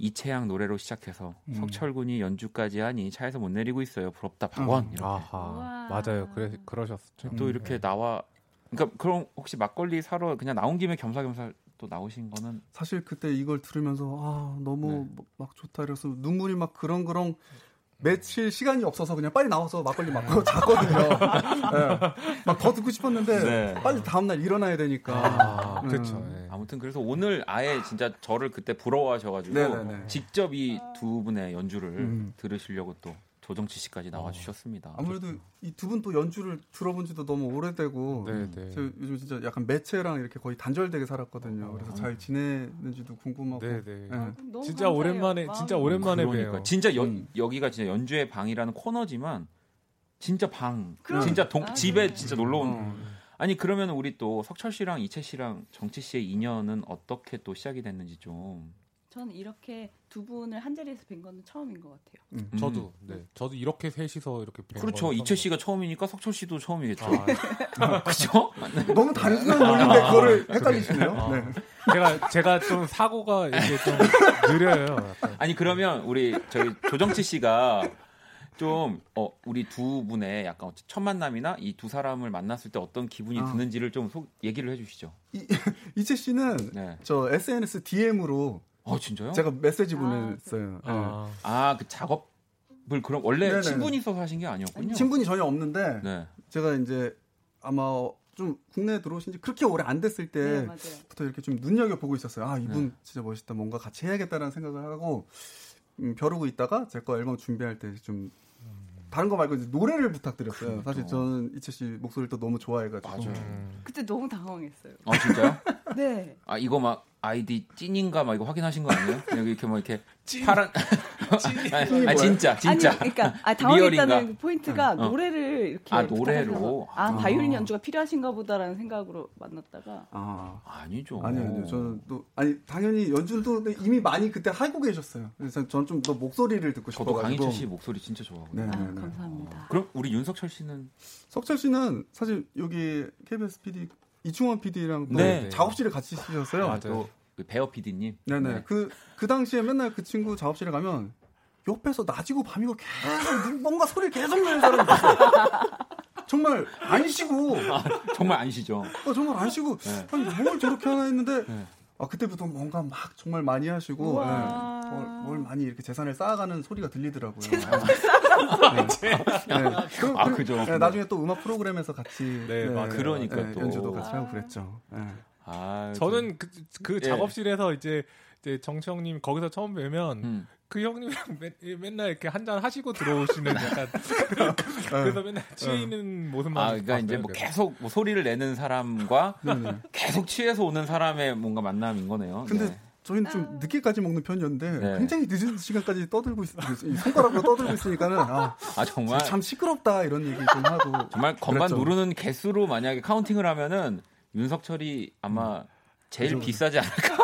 이채양 노래로 시작해서 음. 석철군이 연주까지 하니 차에서 못 내리고 있어요. 부럽다 박원. 음. 이렇게. 아하. 우와. 맞아요. 그래 그러셨죠. 또 음. 이렇게 나와 그러니까 그럼 혹시 막걸리 사러 그냥 나온 김에 겸사겸사 또 나오신 거는 사실 그때 이걸 들으면서 아 너무 네. 막- 막 좋다 이래서 눈물이 막 그렁그렁 며칠 시간이 없어서 그냥 빨리 나와서 막걸리 마고 잤거든요. (laughs) 막더 듣고 싶었는데 네. 빨리 다음날 일어나야 되니까. 아, 음. 그렇죠. 예. 아무튼 그래서 오늘 아예 진짜 저를 그때 부러워하셔가지고 네네네. 직접 이 두 분의 연주를 음. 들으시려고 또 조정치 씨까지 나와주셨습니다. 아무래도 이 두 분 또 연주를 들어본 지도 너무 오래되고 네, 네. 제가 요즘 진짜 약간 매체랑 이렇게 거의 단절되게 살았거든요. 그래서 잘 지내는지도 궁금하고. 네, 네. 예. 너무 진짜 감사해요. 오랜만에 진짜 오랜만에 그러니까 봬요. 진짜 여, 음. 여기가 진짜 연주의 방이라는 코너지만 진짜 방, 그럼. 진짜 동, 아, 집에 네. 진짜 놀러 온. 어. 아니 그러면 우리 또 석철 씨랑 이채 씨랑 정치 씨의 인연은 어떻게 또 시작이 됐는지 좀. 저는 이렇게 두 분을 한 자리에서 뵌 거는 처음인 것 같아요. 음. 음. 저도 네. 저도 이렇게 셋이서 이렇게 뵌 그렇죠. 처음 씨가 처음이니까 석철 씨도 처음이겠죠. 아, (laughs) 그죠? 너무 단순한 논리인데 그거를 헷갈리시네요. 아. 네. 제가 제가 좀 사고가 이게 좀 느려요. 약간. 아니 그러면 우리 저희 조정치 씨가 좀 어, 우리 두 분의 약간 첫 만남이나 이 두 사람을 만났을 때 어떤 기분이 아. 드는지를 좀 소, 얘기를 해주시죠. (laughs) 이채 씨는 네. 저 SNS DM으로 어 진짜요? 제가 메시지 아, 보냈어요. 네. 아, 아그 작업을 그럼 원래 네네네. 친분이 있어서 하신 게 아니었군요. 친분이 전혀 없는데 네. 제가 이제 아마 좀 국내에 들어오신 지 그렇게 오래 안 됐을 네, 때부터 맞아요. 이렇게 좀 눈여겨 보고 있었어요. 아 이분 네. 진짜 멋있다. 뭔가 같이 해야겠다라는 생각을 하고 음, 벼르고 있다가 제 거 앨범 준비할 때좀 다른 거 말고 이제 노래를 부탁드렸어요. 사실 저는 이채 씨 목소리를 또 너무 좋아해가지고 맞아요. 음. 그때 너무 당황했어요. 아 진짜요? (laughs) 네. 아 이거 막 아이디 찐인가 막 이거 확인하신 거 아니에요? 여기 이렇게 뭐 이렇게 (laughs) 파란 (laughs) 아니, 아니, 진짜 진짜 아니, 그러니까 아? 당황했다는 포인트가 어. 노래를 이렇게 아, 노래로? 아, 아. 바이올린 연주가 필요하신가 보다라는 생각으로 만났다가 아 아니죠. 아니요, 아니요. 저는 또 아니 당연히 연주도 이미 많이 그때 하고 계셨어요. 그래서 저는 좀 더 목소리를 듣고 저도 싶어가지고. 강희철 씨 목소리 진짜 좋아하거든요. 네, 아, 네, 네. 감사합니다. 그럼 우리 윤석철 씨는 석철 씨는 사실 여기 KBS PD 이충원 PD랑 네. 작업실에 같이 쓰셨어요. 맞아요. 또그 배어 PD님. 네네. 그, 그 당시에 맨날 그 친구 작업실에 가면 옆에서 낮이고 밤이고 계속 누- 뭔가 소리를 계속 내는 사람이 있었어요. (laughs) 정말 안 쉬고, 정말 안 쉬죠. 어, 정말 안 쉬고, 네. 아니, 뭘 저렇게 하나 했는데, 네. 아, 그때부터 뭔가 막 정말 많이 하시고. 예, 뭘, 뭘 많이 이렇게 재산을 쌓아가는 소리가 들리더라고요. 네. 네. 그- 아, 그- 그죠. 네, 나중에 또 음악 프로그램에서 같이 네, 맞아요. 그러니까 네, 또. 연주도 같이 하고 그랬죠. 네. 아, 저는 그, 그 예. 작업실에서 이제 이제 정치 형님 거기서 처음 뵈면 음. 그 형님이랑 맨, 맨날 이렇게 한잔 하시고 들어오시는 (laughs) 약간 그래서 맨날 취해 있는 모습만 아, 그러니까 봤어요, 이제 뭐 그래서. 계속 뭐 소리를 내는 사람과. 계속 취해서 오는 사람의 뭔가 만남인 거네요. 근데 네. 저희는 좀 늦게까지 먹는 편이었는데 네. 굉장히 늦은 시간까지 떠들고 있, 이 손가락으로 떠들고 있으니까는 아, 아 정말 참 시끄럽다 이런 얘기 좀 하고 정말 건반 그랬죠. 누르는 개수로 만약에 카운팅을 하면은 윤석철이 아마 제일 그죠. 비싸지 않을까?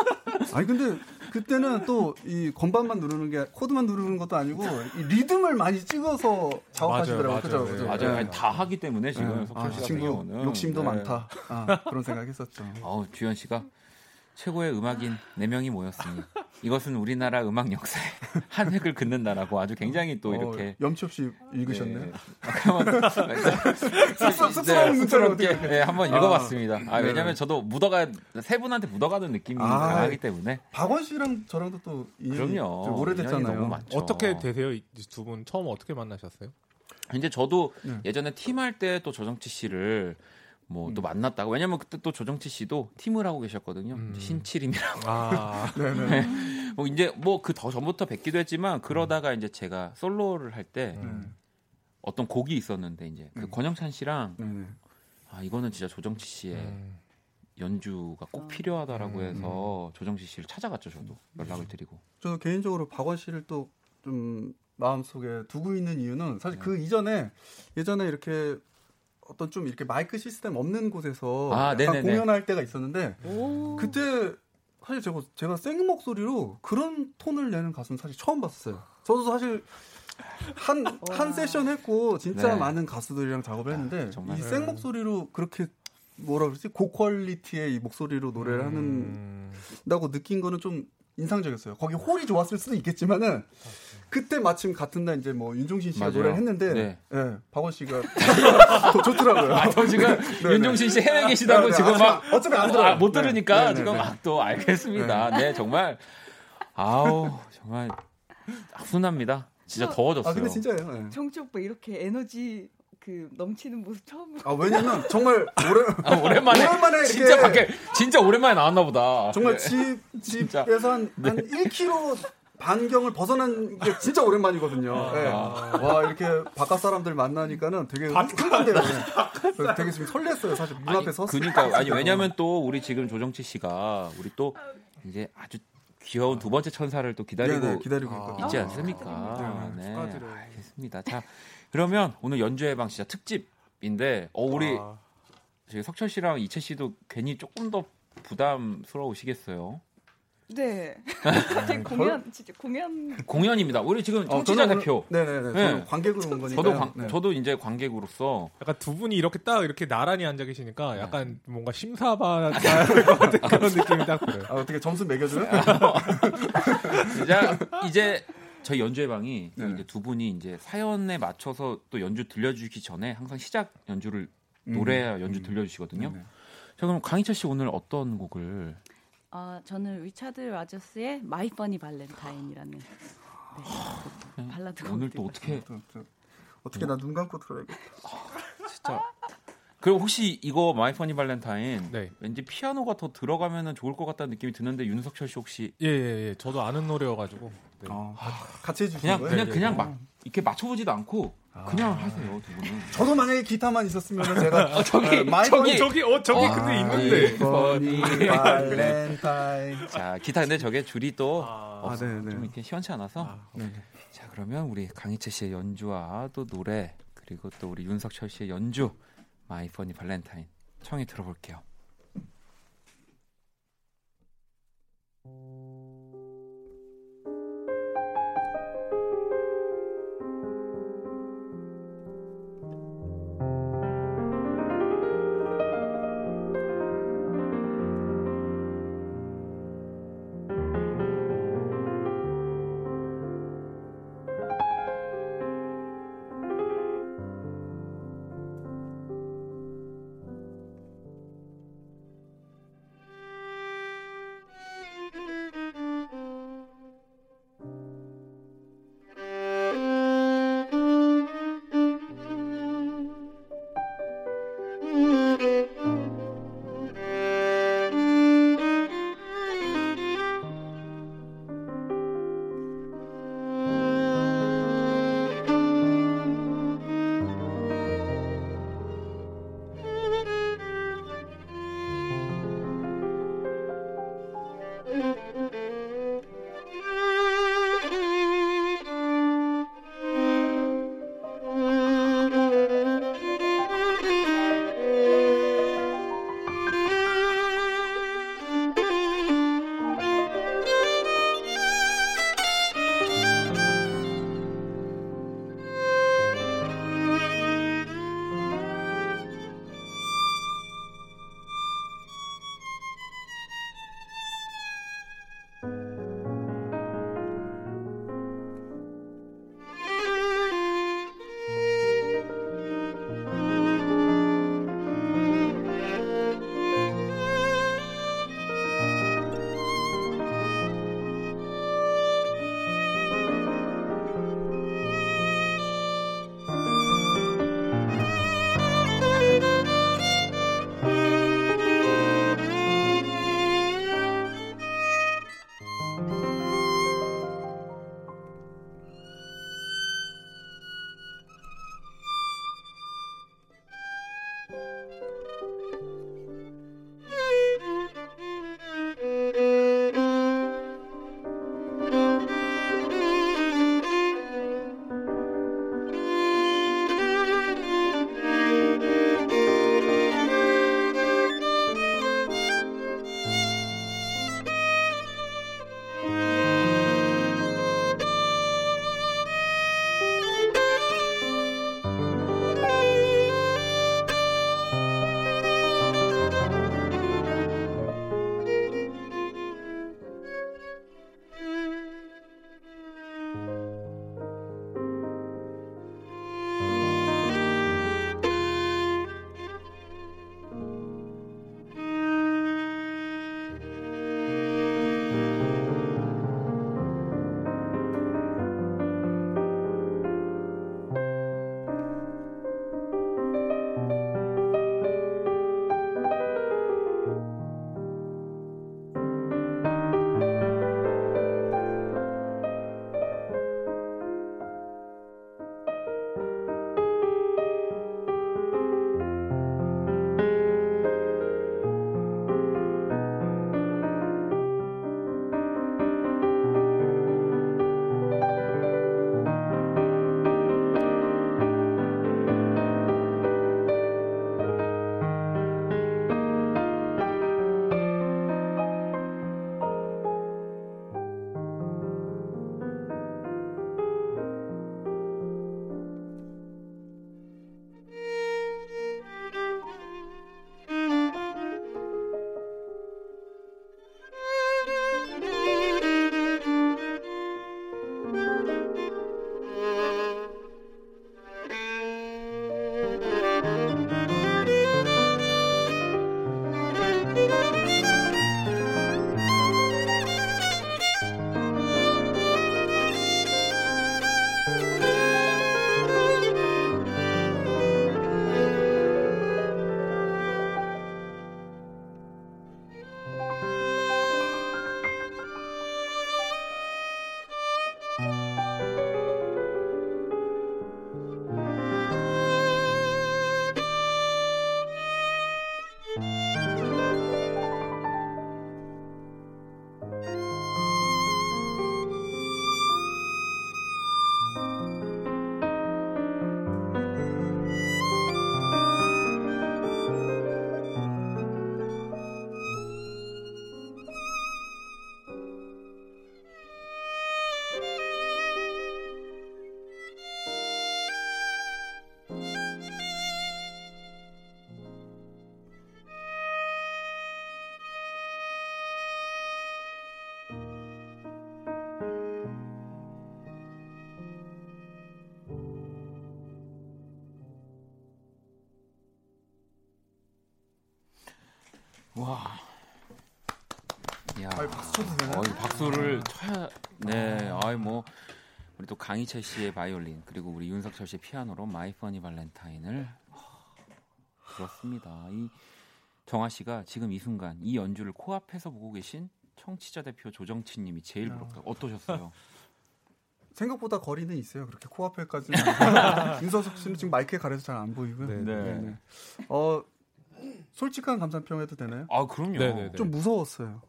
아니 근데 그때는 또 이 건반만 누르는 게 코드만 누르는 것도 아니고 이 리듬을 많이 찍어서 작업하시더라고요. 맞아요? 맞아요. 맞아요. 네. 아니, 다 하기 때문에 지금 네. 석철 아, 씨 친구 욕심도 네. 많다. 아, 그런 생각했었죠. (laughs) 어우 주현 씨가 최고의 음악인 네 명이 모였으니 이것은 우리나라 음악 역사에 (laughs) 한 획을 긋는다라고 아주 굉장히 또 이렇게 어, 염치 없이 읽으셨네요. (laughs) 네. 한번 씁쓸한 문자를 어떻게 씁쓸하게 네, 한번 읽어봤습니다. 아, 네. 왜냐하면 저도 묻어가 세 분한테 묻어가는 느낌이 아. 강하기 때문에 박원 씨랑 저랑도 또 그럼요. 좀 오래됐잖아요. 인연이 너무 많죠. 어떻게 되세요? 두 분 처음 어떻게 만나셨어요? 이제 저도 네. 예전에 팀 할 때 또 조정치 씨를 뭐또 만났다고 왜냐면 그때 또 조정치 씨도 팀을 하고 계셨거든요. 음. 신치림이라고. 아, (laughs) 네네. 뭐 이제 뭐 그 더 전부터 뵙기도 했지만 그러다가 이제 제가 솔로를 할때 음. 어떤 곡이 있었는데 이제 그 음. 권영찬 씨랑 네네. 아 이거는 진짜 조정치 씨의 음. 연주가 꼭 아. 필요하다라고 음. 해서 조정치 씨를 찾아갔죠 저도 연락을 드리고 저 개인적으로 박원 씨를 또 좀 마음속에 두고 있는 이유는 사실 그 이전에 예전에 이렇게 어떤 좀 이렇게 마이크 시스템 없는 곳에서 아. 공연할 때가 있었는데 오. 그때 사실 제가 제가 생 목소리로 그런 톤을 내는 가수는 사실 처음 봤어요. 저도 사실 한 (laughs) 한 와. 세션 했고 진짜 네. 많은 가수들이랑 작업을 했는데 정말. 이생 목소리로 그렇게 뭐라 그러지 고퀄리티의 이 목소리로 노래를 음. 한다고 느낀 거는 좀 인상적이었어요. 거기 홀이 좋았을 수도 있겠지만은 그때 마침 같은 날 이제 뭐 윤종신 씨가 맞아요. 노래를 했는데 네. 예, 박원 씨가 (laughs) 더 좋더라고요. 아, 저 지금 네네. 윤종신 씨 해외 계시다고 네, 네. 지금 아, 막 어차피 안 들어요. 아, 못 네. 들으니까 네, 네, 지금 네. 막또 알겠습니다. 네, 정말 아우 정말 훈훈합니다. 진짜 더워졌어요. 아 근데 진짜예요. 예. 정치 오빠 이렇게 에너지 그 넘치는 모습 처음 아 왜냐면 정말 오래 아, 오랜만에, 오랜만에 진짜 밖에 진짜 오랜만에 나왔나 보다. 정말 네. 집 (laughs) 진짜. 집에서 한, 한 1km 반경을 벗어난 게 진짜 오랜만이거든요. 예. 와 이렇게 바깥 사람들 만나니까는 되게 흥분돼요. 예. 되게 지금 설렜어요. 사실 문 앞에 그니까 때. 아니 왜냐면 또 우리 지금 조정치 씨가 우리 또 이제 아주 귀여운 두 번째 천사를 또 기다리고 네네, 기다리고 있거든요. 있지 아, 않습니까? 네, 네, 축하드려요. 알겠습니다. 자 그러면 오늘 연주 예방 진짜 특집인데 어 우리 아, 저기 석철 씨랑 이채 씨도 괜히 조금 더 부담스러우시겠어요. 네. 갑자기 공연 진짜 공연 공연입니다. 우리 지금 어, 청취자 저는 대표. 네네네. 네. 저는 관객으로 온 거니까. 저도 관, 네. 저도 이제 관객으로서 약간 두 분이 이렇게 딱 이렇게 나란히 앉아 계시니까 약간 뭔가 심사받아야 될것 같은 (laughs) 그런 느낌이 딱 들어요. 아, 어떻게 점수 매겨줘요? 이제 이제 저희 연주 예방이 네. 이제 두 분이 이제 사연에 맞춰서 또 연주 들려주기 전에 항상 시작 연주를 노래 연주 들려주시거든요. 음. 자 그럼 강이채 씨 오늘 어떤 곡을 어, 저는 리차드 라저스의 My Funny Valentine이라는 네, 그 발라드 오늘 또 어떻게 어떻게 나 눈 감고 들어야겠다. 진짜 그리고 혹시 이거 My Funny Valentine 네. 왠지 피아노가 더 들어가면 좋을 것 같다는 느낌이 드는데 윤석철 씨 혹시 예, 예, 예. 저도 아는 노래여가지고. 네. 어, 같이 해주신 그냥 거예요? 그냥 예, 그냥 예. 막 이렇게 맞춰보지도 않고 그냥 하세요 두 분은. 저도 만약에 기타만 있었으면 제가 저기, My 저기. 저기, 어, 저기 어, 근데 아, 있는데. Funny Valentine. 자 기타 근데 저게 줄이 또 아, 없- 네, 네. 좀 이렇게 시원치 않아서 아, 네. 자 그러면 우리 강이채 씨의 연주와 또 노래 그리고 또 우리 윤석철 씨의 연주 My Funny Valentine 청해 들어볼게요. 와. 야. 아이, 박수 쳐도 되나요? 어이, 박수를 쳐야 네. 아이 뭐 우리 또 강이채 씨의 바이올린 그리고 우리 윤석철 씨의 피아노로 My Funny Valentine을 그렇습니다. 이 정아 씨가 지금 이 순간 이 연주를 코앞에서 보고 계신 청취자 대표 조정치 님이 제일 부럽다. 어떠셨어요? (laughs) 생각보다 거리는 있어요. 그렇게 코앞에까지는. 윤석철 (laughs) 씨는 지금 마이크에 가려서 잘 안 보이고요. 네. 네. 어, 솔직한 감상평 해도 되나요? 아, 그럼요. 네네네. 좀 무서웠어요.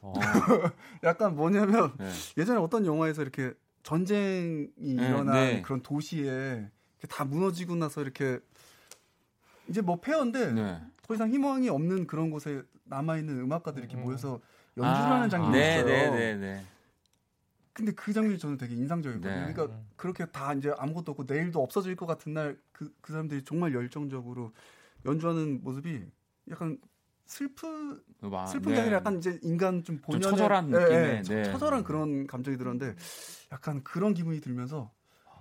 어, (laughs) 약간 뭐냐면 네. 예전에 어떤 영화에서 이렇게 전쟁이 일어난 네. 그런 도시에 이렇게 다 무너지고 나서 이렇게 이제 뭐 폐허인데 네. 더 이상 희망이 없는 그런 곳에 남아 있는 음악가들이 이렇게 모여서 연주를 아, 하는 장면이 네, 있어요. 네, 네, 네. 근데 그 장면이 저는 되게 인상적이거든요. 네. 그러니까 그렇게 다 이제 아무것도 없고 내일도 없어질 것 같은 날 그그 사람들이 정말 열정적으로 연주하는 모습이 약간 슬픈 아, 슬픈 네. 게 아니라 약간 이제 인간 좀 본연의 처절한 예, 예, 느낌의, 처- 네. 처절한 그런 감정이 들었는데 약간 그런 기분이 들면서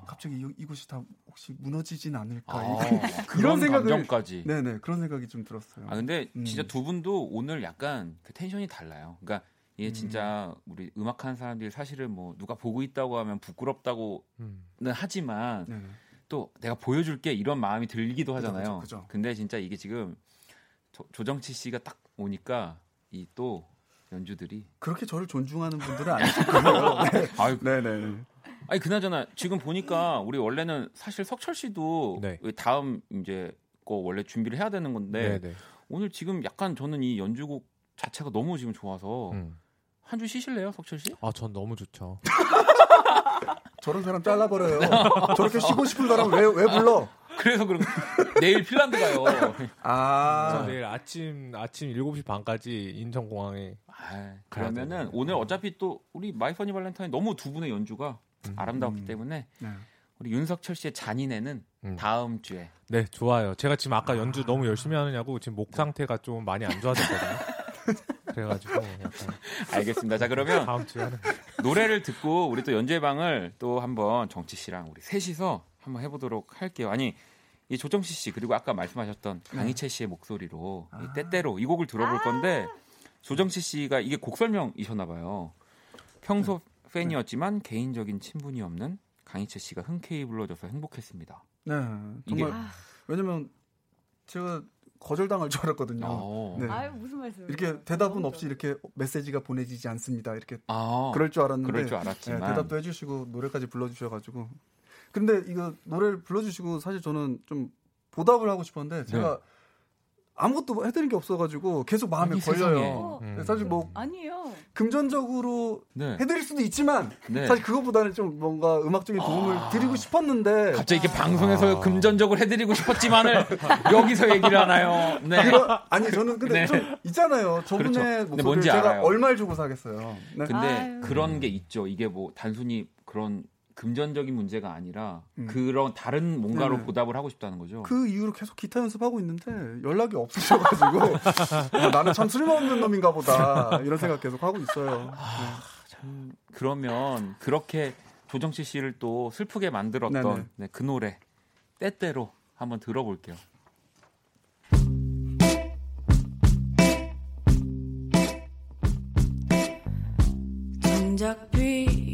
갑자기 이, 이곳이 다 혹시 무너지진 않을까 아, 이런 그런 (laughs) 생각을- 감정까지. 네네 그런 생각이 좀 들었어요. 아 근데 음. 진짜 두 분도 오늘 약간 그 텐션이 달라요. 그러니까 이게 음. 진짜 우리 음악하는 사람들이 사실은 뭐 누가 보고 있다고 하면 부끄럽다고는 음. 하지만 네네. 또 내가 보여줄게 이런 마음이 들기도 그죠, 하잖아요. 그죠, 그죠. 근데 진짜 이게 지금 조, 조정치 씨가 딱 오니까 이 또 연주들이 그렇게 저를 존중하는 분들은 아니실 거예요. (laughs) 네. 아유 네네. 아니 그나저나 지금 보니까 우리 원래는 사실 석철 씨도 네. 다음 이제 거 원래 준비를 해야 되는 건데 네네. 오늘 지금 약간 저는 이 연주곡 자체가 너무 지금 좋아서 음. 한주 쉬실래요, 석철 씨? 아, 전 너무 좋죠. 저런 사람 잘라버려요. 저렇게 쉬고 싶은 사람 왜 왜 불러? 그래서 그럼 내일 핀란드 가요. 저아 내일 아침 아침 7시 반까지 인천공항에 아, 그러면은. 오늘 어차피 또 우리 마이퍼니 발렌타인 너무 두 분의 연주가 아름다웠기 음. 때문에 네. 우리 윤석철 씨의 잔인애는 음. 다음 주에 네, 좋아요. 제가 지금 아까 연주 너무 열심히 하느냐고 지금 목 상태가 좀 많이 안 좋아졌거든요. (laughs) 그래가지고 약간 알겠습니다. 자 그러면 다음 주에 하는 노래를 듣고 우리 또 연재방을 또 한번 정치 씨랑 우리 셋이서 한번 해보도록 할게요. 아니 이 조정치 씨 그리고 아까 말씀하셨던 강희채 씨의 목소리로 이 때때로 이 곡을 들어볼 건데 조정치 씨가 이게 곡 설명이셨나 봐요. 평소 팬이었지만 개인적인 친분이 없는 강희채 씨가 흔쾌히 불러줘서 행복했습니다. 네, 이게- 정말 왜냐면 제가 거절당할 줄 알았거든요. 어. 네. 아유 무슨 말씀? 이렇게 대답은 없이 이렇게 메시지가 보내지지 않습니다. 이렇게 아, 그럴 줄 알았는데 그럴 줄 네, 알았지만 대답도 해주시고 노래까지 불러주셔가지고 근데 이거 노래를 불러주시고 사실 저는 좀 보답을 하고 싶었는데 제가 아무것도 해드린 게 없어가지고 계속 마음에 아니, 걸려요. 어, 네, 사실 뭐 아니에요. 금전적으로 네. 해드릴 수도 있지만 네. 사실 그것보다는 좀 뭔가 음악적인 도움을 드리고 싶었는데 갑자기 이렇게 방송에서 금전적으로 해드리고 싶었지만을 (laughs) 여기서 얘기를 하나요? 네. 그런- 아니 저는 근데 네. 좀 있잖아요. 저분의 그렇죠. 목소리를 뭔지 제가 알아요. 얼마를 주고 사겠어요. 네. 근데 아유. 그런 게 있죠. 이게 뭐 단순히 그런 금전적인 문제가 아니라 음. 그런 다른 뭔가로 네네. 보답을 하고 싶다는 거죠. 그 이후로 계속 기타 연습하고 있는데 연락이 없으셔가지고 어, 나는 참 쓸모없는 놈인가 보다 이런 생각 계속 하고 있어요. 참 그러면 그렇게 조정치 씨를 또 슬프게 만들었던. 네, 그 노래 때때로 한번 들어볼게요. 정작 필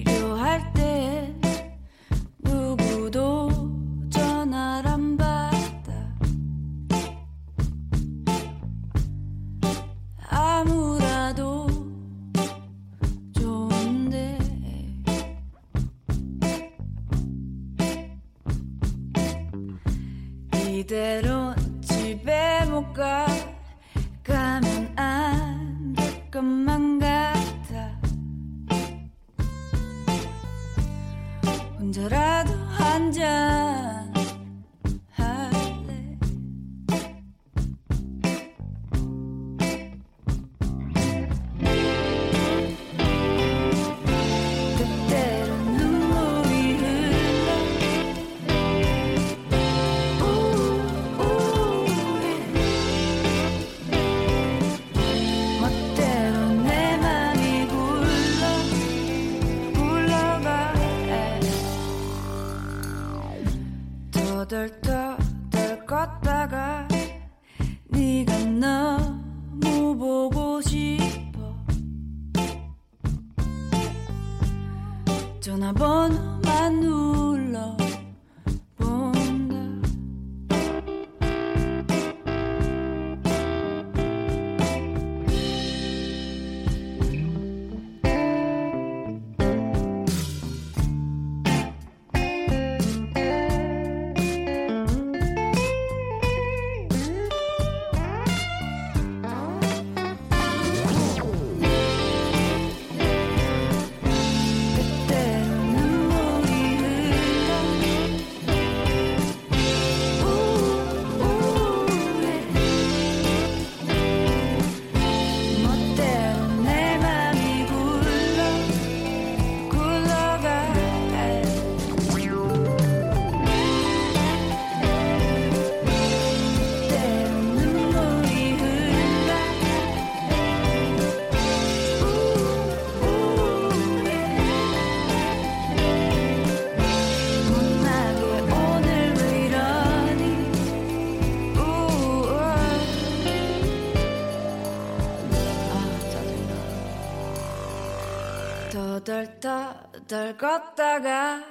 더덜더덜 걷다가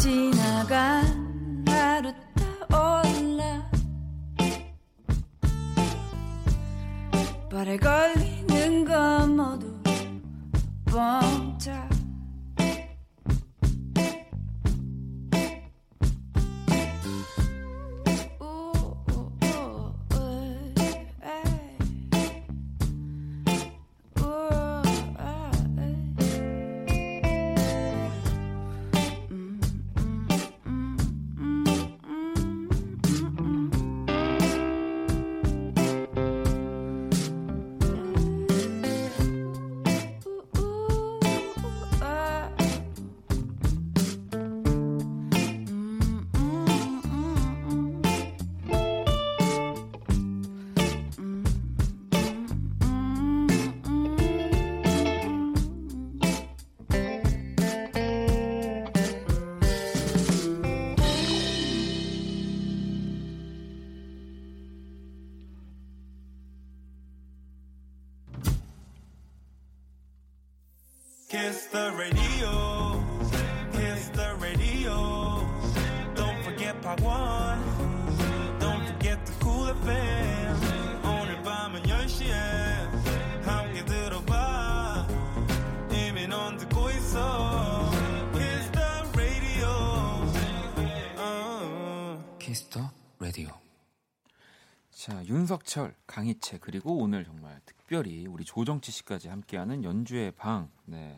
지나간 Kiss the radio. Kiss the radio. Don't forget 박원. Don't forget the cool FM. 오늘 밤은 10시에 함께 들어봐. 이미 넌 듣고 있어. Kiss the radio. 어. Kiss the Radio. 자, 윤석철, 강이채 그리고 오늘 정말 특별히 우리 조정치 씨까지 함께하는 연주의 방. 네.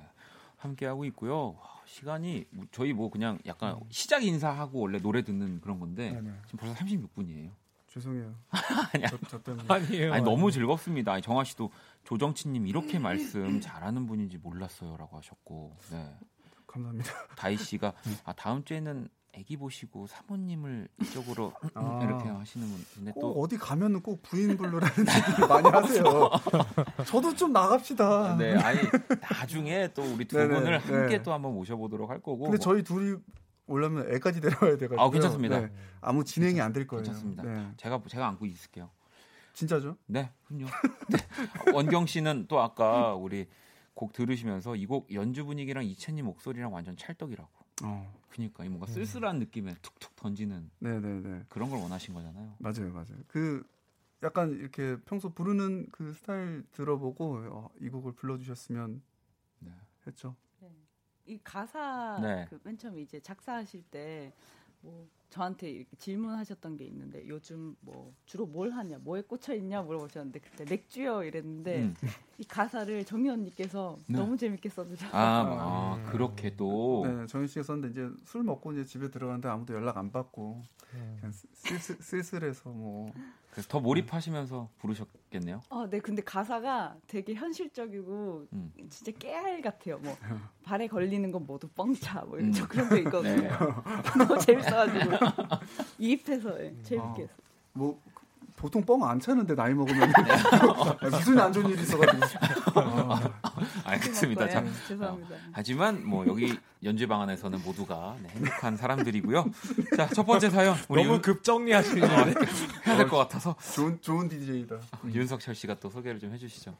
함께하고 있고요. 와, 시간이 뭐 저희 뭐 그냥 약간 시작 인사하고 원래 노래 듣는 그런 건데 네 네. 지금 벌써 36분이에요. 죄송해요. (laughs) 아니야. 저, 저 때문에. 아니에요. 아니 너무 즐겁습니다. 아니, 정아 씨도 조정치님 이렇게 (laughs) 말씀 잘하는 분인지 몰랐어요라고 하셨고, 네. 감사합니다. 다희 씨가 아 다음 주에는 아기 보시고 사모님을 이쪽으로 (laughs) 아. (laughs) 이렇게 하시는 분인데 꼭또 어디 가면은 꼭 부인 불러라는 얘기 많이 (laughs) 하세요. 저도 좀 나갑시다. 네, 아니 나중에 또 우리 두 네네, 분을 함께 네. 또 한번 모셔보도록 할 거고. 근데 뭐- 저희 둘이 오려면 애까지 데려와야 돼가지고. 아, 괜찮습니다. 아무 진행이 안 될 거예요. 괜찮습니다. 네. 제가 제가 안고 있을게요. 진짜죠? 네, 그럼요. 네. 원경 씨는 또 아까 우리 곡 들으시면서 이 곡 연주 분위기랑 이채님 목소리랑 완전 찰떡이라고. 어. 그니까 이 뭔가 쓸쓸한 느낌에 툭툭 던지는 네네네. 그런 걸 원하신 거잖아요. 맞아요, 맞아요. 그 약간 이렇게 평소 부르는 그 스타일 들어보고 어, 이 곡을 불러주셨으면 네. 했죠. 이 가사 네. 그맨 처음에 이제 작사하실 때 뭐 저한테 이렇게 질문하셨던 게 있는데 요즘 뭐 주로 뭘 하냐, 뭐에 꽂혀 있냐 물어보셨는데 그때 맥주요 이랬는데 음. 이 가사를 정인 언니께서 네. 너무 재밌게 써주셔서 아, 아, 그렇게 또 네, 정인 씨가 썼는데 이제 술 먹고 이제 집에 들어갔는데 아무도 연락 안 받고 음. 그냥 쓸쓸, 쓸쓸해서 뭐 그래서 더 몰입하시면서 부르셨겠네요. 어, 네, 근데 가사가 되게 현실적이고 음. 진짜 깨알 같아요. 뭐 (laughs) 발에 걸리는 건 모두 뻥차 뭐 이런 저 그런 거 있거든요. 네. (laughs) 너무 재밌어가지고 이입해서 예, 재밌게 아. 했어요. 뭐 보통 뻥 안 차는데 나이 먹으면 (laughs) 무슨 안 좋은 일이 있어가지고 아, 알겠습니다. 자, 네, 죄송합니다. 어, 하지만 뭐 여기 연주 방 안에서는 모두가 네, 행복한 사람들이고요. 자, 첫 번째 사연 우리 너무 윤, 급정리하시는데. 해야 될 것 같아서 좋은 좋은 DJ다. 윤석철 씨가 또 소개를 좀 해주시죠.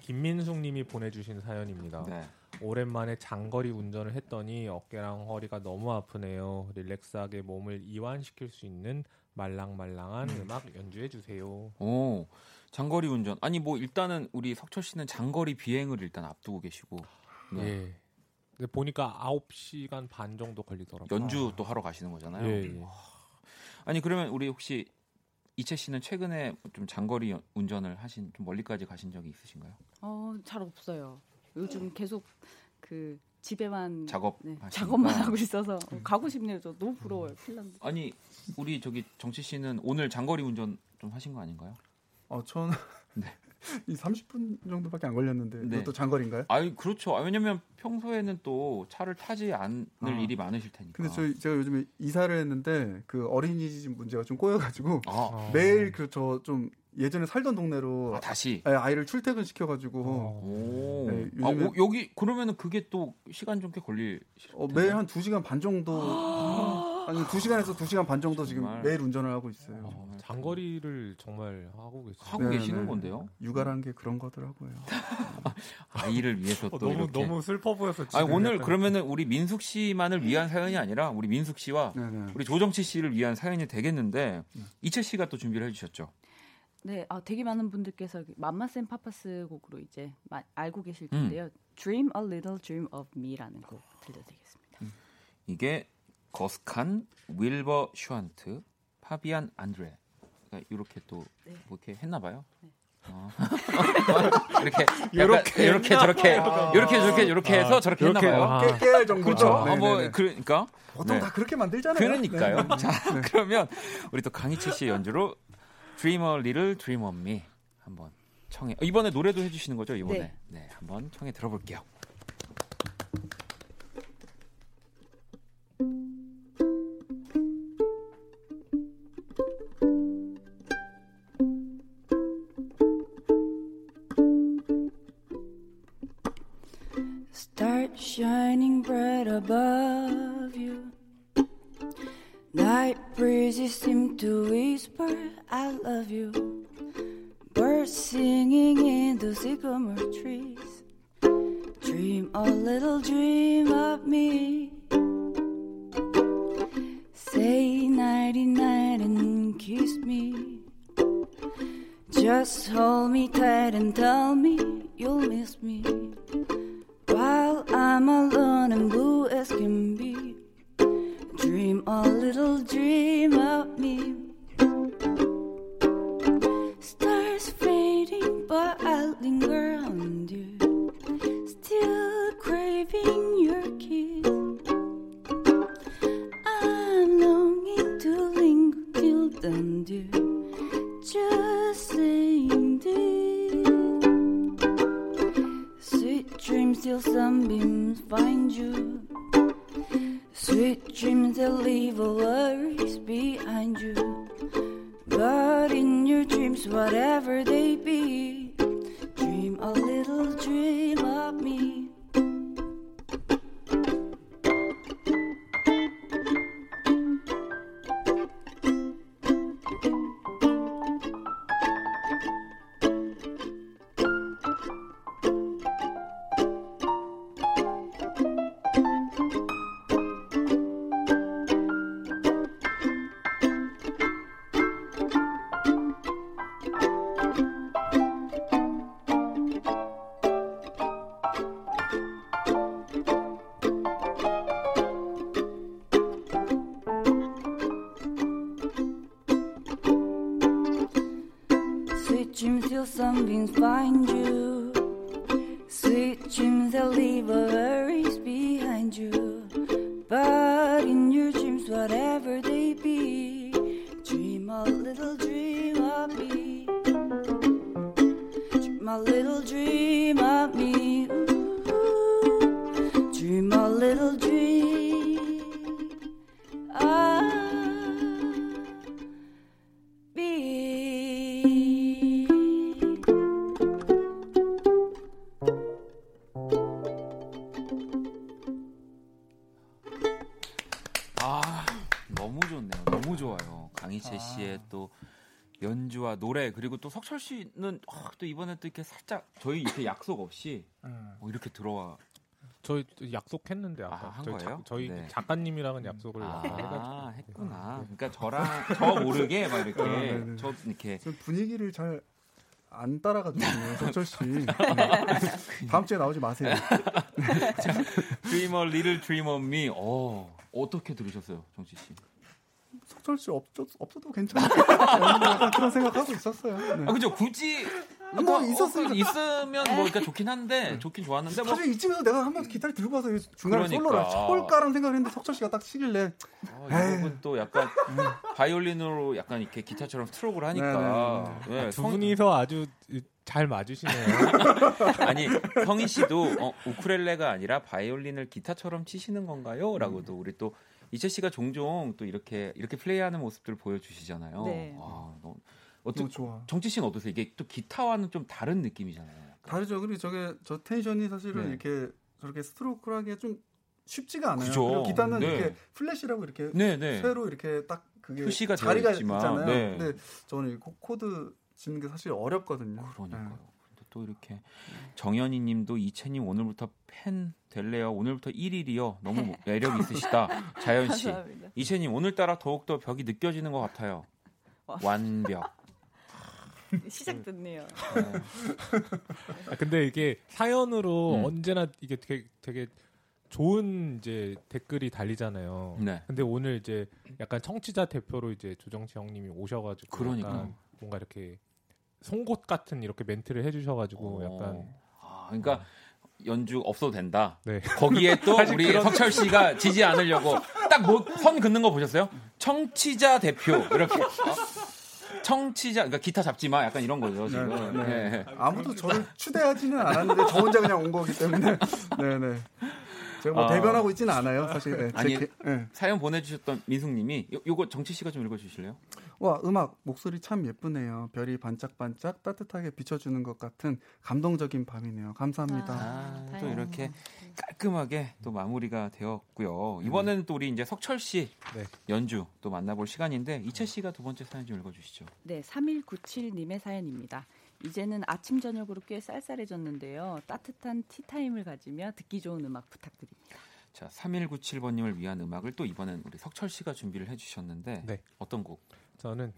김민숙님이 보내주신 사연입니다. 네. 오랜만에 장거리 운전을 했더니 어깨랑 허리가 너무 아프네요. 릴렉스하게 몸을 이완시킬 수 있는 말랑말랑한 음악 연주해 주세요. 오, 장거리 운전. 아니 뭐 일단은 우리 석철 씨는 장거리 비행을 일단 앞두고 계시고 네. 예. 근데 보니까 9시간 반 정도 걸리더라고요. 연주 또 하러 가시는 거잖아요. 예, 예. 아니 그러면 우리 혹시 이채 씨는 최근에 좀 장거리 연- 운전을 하신 좀 멀리까지 가신 적이 있으신가요? 어, 잘 없어요. 요즘 계속 그 집에만 작업 네. 작업만 하고 있어서 어, 가고 싶네요. 저 너무 부러워요. 핀란드. 아니 우리 저기 정치 씨는 오늘 장거리 운전 좀 하신 거 아닌가요? 어, 저는 (laughs) 네. 이 30분 정도밖에 안 걸렸는데 네. 이것도 장거리인가요? 아니 그렇죠. 아, 왜냐면 평소에는 또 차를 타지 않을 아. 일이 많으실 테니까. 근데 저희 제가 요즘에 이사를 했는데 그 어린이집 문제가 좀 꼬여가지고 아, 어. 매일 그 저 좀 예전에 살던 동네로 아, 다시. 아, 아이를 출퇴근 시켜가지고 어. 오. 네, 아, 오, 여기 그러면은 그게 또 시간 좀 꽤 걸릴. 어, 매일 한 2 시간 반 정도 (gasps) 아니 2 시간에서 2 시간 반 정도 지금 정말. 매일 운전을 하고 있어요. 어, 장거리를 정말 하고 계세요. 하고 네, 계시는 네. 건데요. 육아라는 게 그런 거더라고요. (laughs) 아이를 위해서 어, 또 너무 이렇게. 너무 슬퍼 보여서 아니, 오늘 약간- 그러면은 우리 민숙 씨만을 위한 사연이 아니라 우리 민숙 씨와 네네. 우리 조정치 씨를 위한 사연이 되겠는데 네. 이채 씨가 또 준비를 해주셨죠. 네, 아, 되게 많은 분들께서 맘마센 파파스 곡으로 이제 마- 알고 계실 음. 텐데요. Dream a Little Dream of Me라는 곡 들려드리겠습니다. 이게 거스칸, 윌버 슈안트, 파비안 안드레. 그러니까 이렇게 또 네. 뭐 이렇게 했나 봐요. 네. 어. (laughs) 이렇게 이렇게 이렇게 저렇게 이렇게 저렇게 이렇게 해서 저렇게 했나 이렇게, 봐요. 아. 깨깨 정도죠. 그렇죠. 아, 뭐. 그러니까 보통 네. 다 그렇게 만들잖아요. 그러니까요. 네. 자, (laughs) 그러면 우리 또 강희철 씨의 연주로 Dream a Little Dream of Me 한번 청해. 어, 이번에 노래도 해주시는 거죠? 이번에 네. 네, 한번 청해 들어볼게요. 또 석철 씨는 아, 또 이번에 또 이렇게 살짝 저희 이렇게 약속 없이 어, (laughs) 이렇게 들어와 저희 또 약속했는데 아까 아, 한 저희, 거예요? 작- 저희 네. 작가님이랑은 약속을 아까 해가지고 아 했구나. 그러니까 저랑 저 모르게 막 이렇게 네, 네. 저 이렇게 좀 분위기를 잘 안 따라가지고 (laughs) 석철 씨 네. 다음 주에 나오지 마세요. (laughs) Dreamer Little Dream of Me. 어 어떻게 들으셨어요, 정치 씨? 석철 씨 없어도, 없어도 괜찮을까 그런 생각하고 있었어요. 네. 아 그죠 굳이 뭐 뭐 있었으니까. 있으면 뭐 그러니까 좋긴 한데 좋긴 좋았는데 뭐 사실 이쯤에서 내가 한번 기타를 들고 와서 중간에 그러니까. 솔로를 쳐볼까라는 생각을 했는데 석철 씨가 딱 치길래 어, 이 곡은 또 약간 바이올린으로 약간 이렇게 기타처럼 스트로크를 하니까 네, 두 성- 분이서 아주 잘 맞으시네요. (laughs) 아니 성희 씨도 어, 우쿨렐레가 아니라 바이올린을 기타처럼 치시는 건가요?라고도 우리 또 이채 씨가 종종 또 이렇게 이렇게 플레이하는 모습들을 보여주시잖아요. 네. 와, 너무, 어떻게 좋아. 정치 씨는 어떠세요? 이게 또 기타와는 좀 다른 느낌이잖아요. 약간. 다르죠. 그리고 저게 저 tension이 사실은 네. 이렇게 저렇게 스트로크를 하기가 좀 쉽지가 않아요. 그죠. 그리고 기타는 네. 이렇게 플랫이라고 이렇게 네, 네. 쇠로 이렇게 딱 그게 표시가 자리가 있지만, 있잖아요. 네. 근데 저는 이 코- 코드 치는 게 사실 어렵거든요. 그러니까요. 네. 또 이렇게 정연이 님도 이채님 오늘부터 팬 될래요. 오늘부터 1일이요. 너무 매력 있으시다. 자연 씨. 이채님 오늘따라 더욱더 벽이 느껴지는 것 같아요. 와. 완벽. (laughs) 시작됐네요. 아, 근데 이게 사연으로 음. 언제나 이게 되게, 되게 좋은 이제 댓글이 달리잖아요. 네. 근데 오늘 이제 약간 청취자 대표로 이제 조정치 형님이 오셔가지고 그러니까. 뭔가 이렇게 송곳 같은 이렇게 멘트를 해주셔가지고 어. 약간 아, 그러니까 연주 없어도 된다. 네. 거기에 또 (laughs) 우리 그런- 석철 씨가 지지 않으려고 딱뭐선 긋는 거 보셨어요? 청취자 대표 이렇게 어? 청취자 그러니까 기타 잡지 마 약간 이런 거죠 지금. 네, 네. 네. 아무도 저를 추대하지는 않았는데 저 혼자 그냥 온 거기 때문에 네네. 제가 뭐 아. 대변하고 있지는 않아요, 사실. 네, 제 아니, 개- 네. 사연 보내주셨던 민숙님이 요, 요거 정치 씨가 좀 읽어주실래요? 와 음악 목소리 참 예쁘네요. 별이 반짝반짝 따뜻하게 비춰주는 것 같은 감동적인 밤이네요. 감사합니다. 아, 또 다행이다. 이렇게 깔끔하게 또 마무리가 되었고요. 이번에는 또 우리 이제 석철 씨 네. 연주 또 만나볼 시간인데 이채 씨가 두 번째 사연 좀 읽어주시죠. 네, 3197님의 사연입니다. 이제는 아침 저녁으로 꽤 쌀쌀해졌는데요. 따뜻한 티타임을 가지며 듣기 좋은 음악 부탁드립니다. 자, 3197번님을 위한 음악을 또 이번엔 우리 석철 씨가 준비를 해주셨는데 네. 어떤 곡? 저는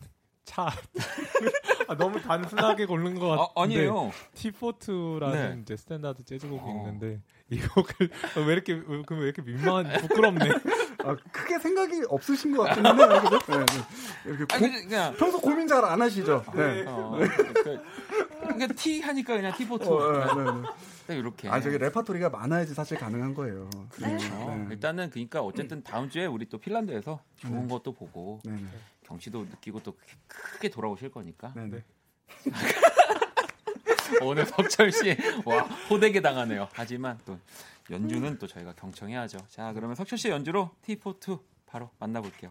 차 (laughs) 아, 너무 단순하게 고른 것 아, 같은데 아니에요. T42라는 네. 이제 스탠다드 재즈곡이 어. 있는데 이 곡을 (laughs) 왜 이렇게 왜, 왜 이렇게 민망한 부끄럽네. 아, 크게 생각이 없으신 것. 그죠? 네, 네. 이렇게 아니, 고, 그냥 평소 고민 잘 안 하시죠? 네. 어, 그, 그냥 Tea 하니까 그냥 T4 어, 네, 네, 네. 딱 이렇게. 아, 저기 레파토리가 많아야지 사실 가능한 거예요. 그렇죠. 네. 일단은 그러니까 어쨌든 다음 주에 우리 또 핀란드에서 좋은 것도 보고 네, 네. 경치도 느끼고 또 크게- 돌아오실 거니까 네, 네. (laughs) 오늘 석철 씨 와 호되게 당하네요. 하지만 또 연주는 또 저희가 경청해야죠. 자 그러면 석철 씨 연주로 T42 바로 만나볼게요.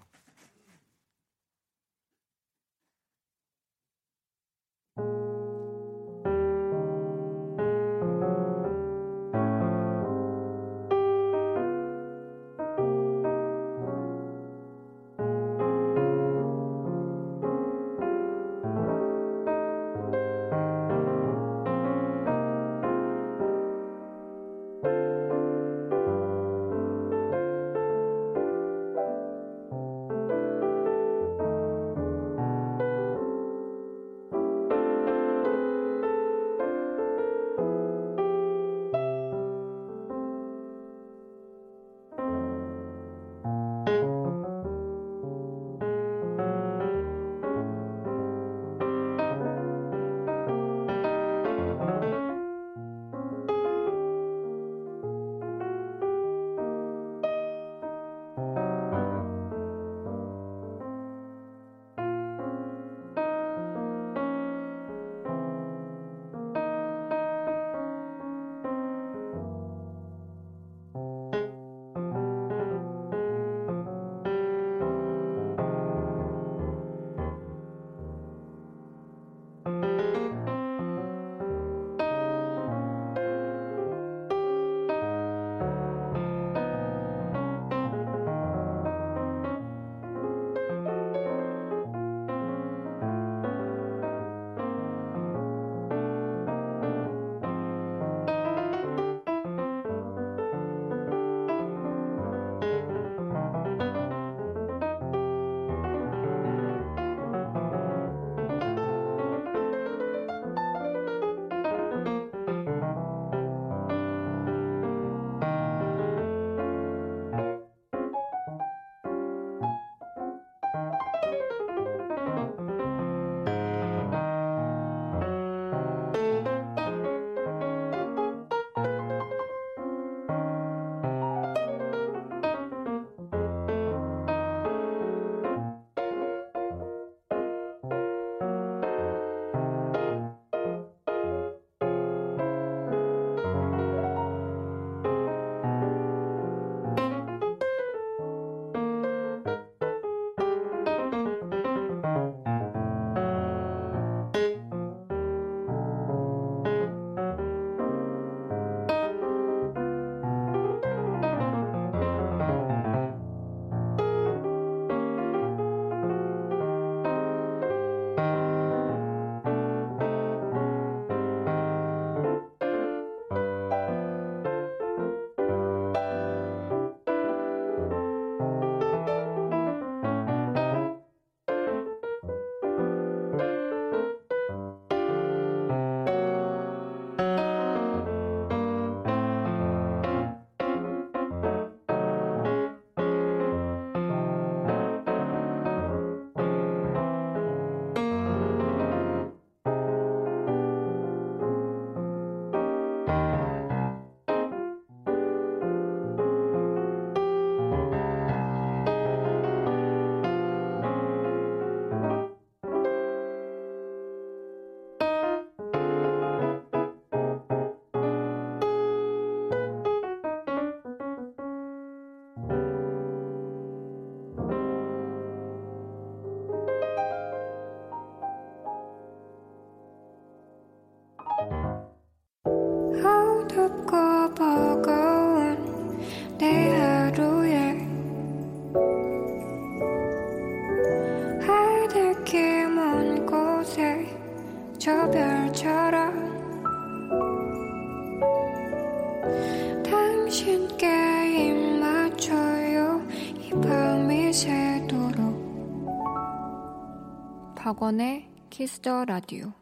Kiss the Radio.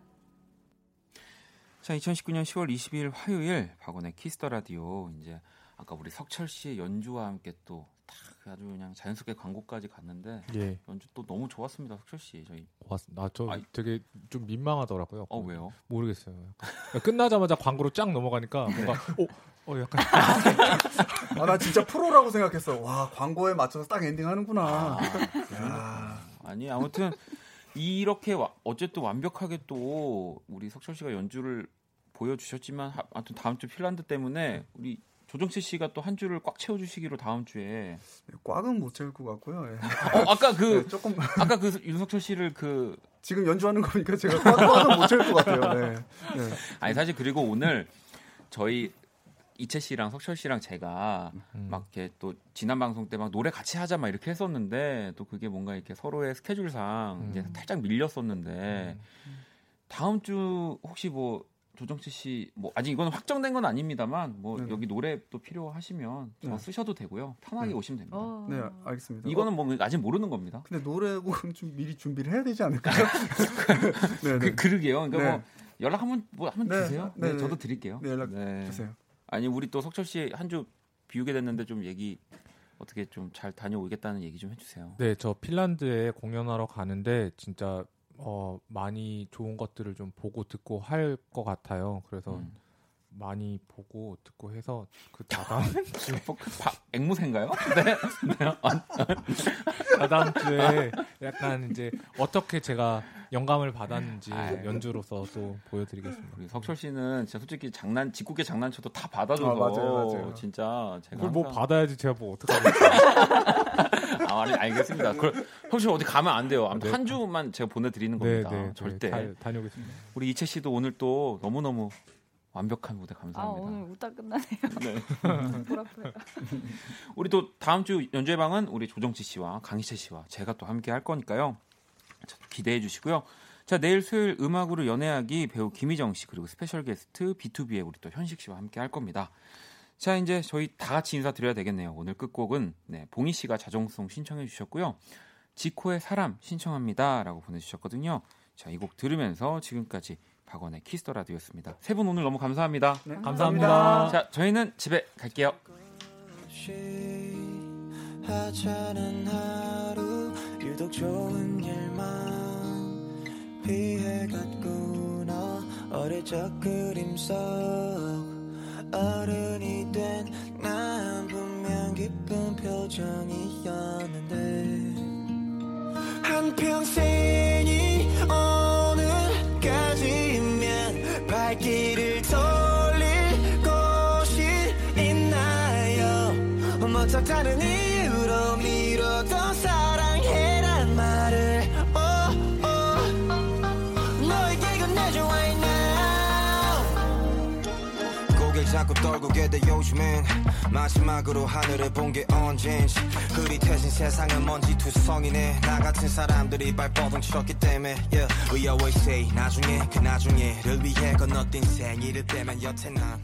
자, 2019년 10월 22일 화요일 박원의 Kiss the Radio 이제 아까 우리 석철 씨의 연주와 함께 또딱 아주 그냥 자연스럽게 광고까지 갔는데 예. 연주 또 너무 좋았습니다, 석철 씨. 저희 나저 아이. 되게 좀 민망하더라고요. 어 왜요? 모르겠어요. 약간 끝나자마자 광고로 쫙 넘어가니까 뭔가 어, 어 약간 아, 나 진짜 프로라고 생각했어. 와, 광고에 맞춰서 딱 엔딩 하는구나. 야. 아니 아무튼 이렇게 와- 어쨌든 완벽하게 또 우리 석철 씨가 연주를 보여주셨지만 하- 아무튼 다음 주 핀란드 때문에 우리 조정치 씨가 또 한 주를 꽉 채워주시기로 다음 주에 꽉은 못 채울 것 같고요. 예. 어, 아까 그 네, 조금 (laughs) 아까 그 윤석철 씨를 그 지금 연주하는 거 보니까 제가 꽉, 꽉은 못 채울 것 같아요. 네. 네. 아니 사실 그리고 오늘 저희 이채 씨랑 석철 씨랑 제가 음. 막 이렇게 또 지난 방송 때 막 노래 같이 하자 막 이렇게 했었는데 또 그게 뭔가 이렇게 서로의 스케줄상 이제 음. 살짝 밀렸었는데 다음 주 혹시 뭐 조정치 씨 뭐 아직 이거는 확정된 건 아닙니다만 뭐 네네. 여기 노래 또 필요하시면 저 네. 쓰셔도 되고요 편하게 네. 오시면 됩니다. 어. 네, 알겠습니다. 이거는 어, 뭐 아직 모르는 겁니다. 근데 노래곡은 좀 미리 준비를 해야 되지 않을까요? (laughs) (laughs) 네, 그, 네. 그러게요. 그러니까 네. 뭐 연락 한번 뭐 한번 네, 주세요. 네, 네, 네. 저도 드릴게요. 네, 연락 네. 주세요. 아니 우리 또 석철 씨 한 주 비우게 됐는데 좀 얘기 어떻게 좀 잘 다녀오겠다는 얘기 좀 해주세요. 네, 저 핀란드에 공연하러 가는데 진짜 어, 많이 좋은 것들을 좀 보고 듣고 할 것 같아요. 그래서 음. 많이 보고 듣고 해서 그 (laughs) 다다음 주에 뭐, 그 바- 앵무새인가요? (laughs) 네. 네. 아, 다다음 주에 약간 이제 어떻게 제가 영감을 받았는지 아유. 연주로서 또 보여드리겠습니다. 우리 석철 씨는 진짜 솔직히 장난 짓궂게 장난쳐도 다 받아줘서 아, 맞아요, 맞아요. 진짜 제가 그걸 뭐 항상- 받아야지 제가 뭐 어떡하겠어요. (laughs) 아, 아니, 알겠습니다. 그, 석철 씨 어디 가면 안 돼요. 아무튼 네. 한 주만 제가 보내드리는 네, 겁니다. 네, 절대. 다, 다녀오겠습니다. 우리 이채 씨도 오늘 또 너무 너무 완벽한 무대 아 감사합니다. 오늘 웃다 끝나네요. (laughs) 네. (laughs) (laughs) 우리 또 다음 주 연주회 방은 우리 조정치 씨와 강이채 씨와 제가 또 함께 할 거니까요. 자, 기대해 주시고요. 자, 내일 수요일 음악으로 연애하기 배우 김희정 씨 그리고 special guest BTOB의 우리 또 현식 씨와 함께 할 겁니다. 자, 이제 저희 다 같이 인사드려야 되겠네요. 오늘 끝곡은 네, 봉희 씨가 자정송 신청해 주셨고요. 지코의 사람 신청합니다라고 보내 주셨거든요. 자, 이 곡 들으면서 지금까지 박원의 Kiss the Radio였습니다. 세 분 오늘 너무 감사합니다. 네, 감사합니다. 자, 저희는 집에 갈게요. 하찮은 하루 유독 좋은 일만 피해갔구나 어릴 적 그림 속 어른이 된 난 분명 기쁜 표정이었는데 한평생이 오 뭐쩍 다른 이유로 미뤄도 사랑해란 말을 oh, oh. 너에게 건네줘 right now 고개 자꾸 떨구게 돼 요즘엔 마지막으로 하늘을 본 게 언젠지 흐릿해진 세상은 먼지 투성이네 나 같은 사람들이 발버둥 쳤기 때문에 yeah. We always say 나중에 그 나중에를 위해 건너뛴 생일을 빼면 여태 난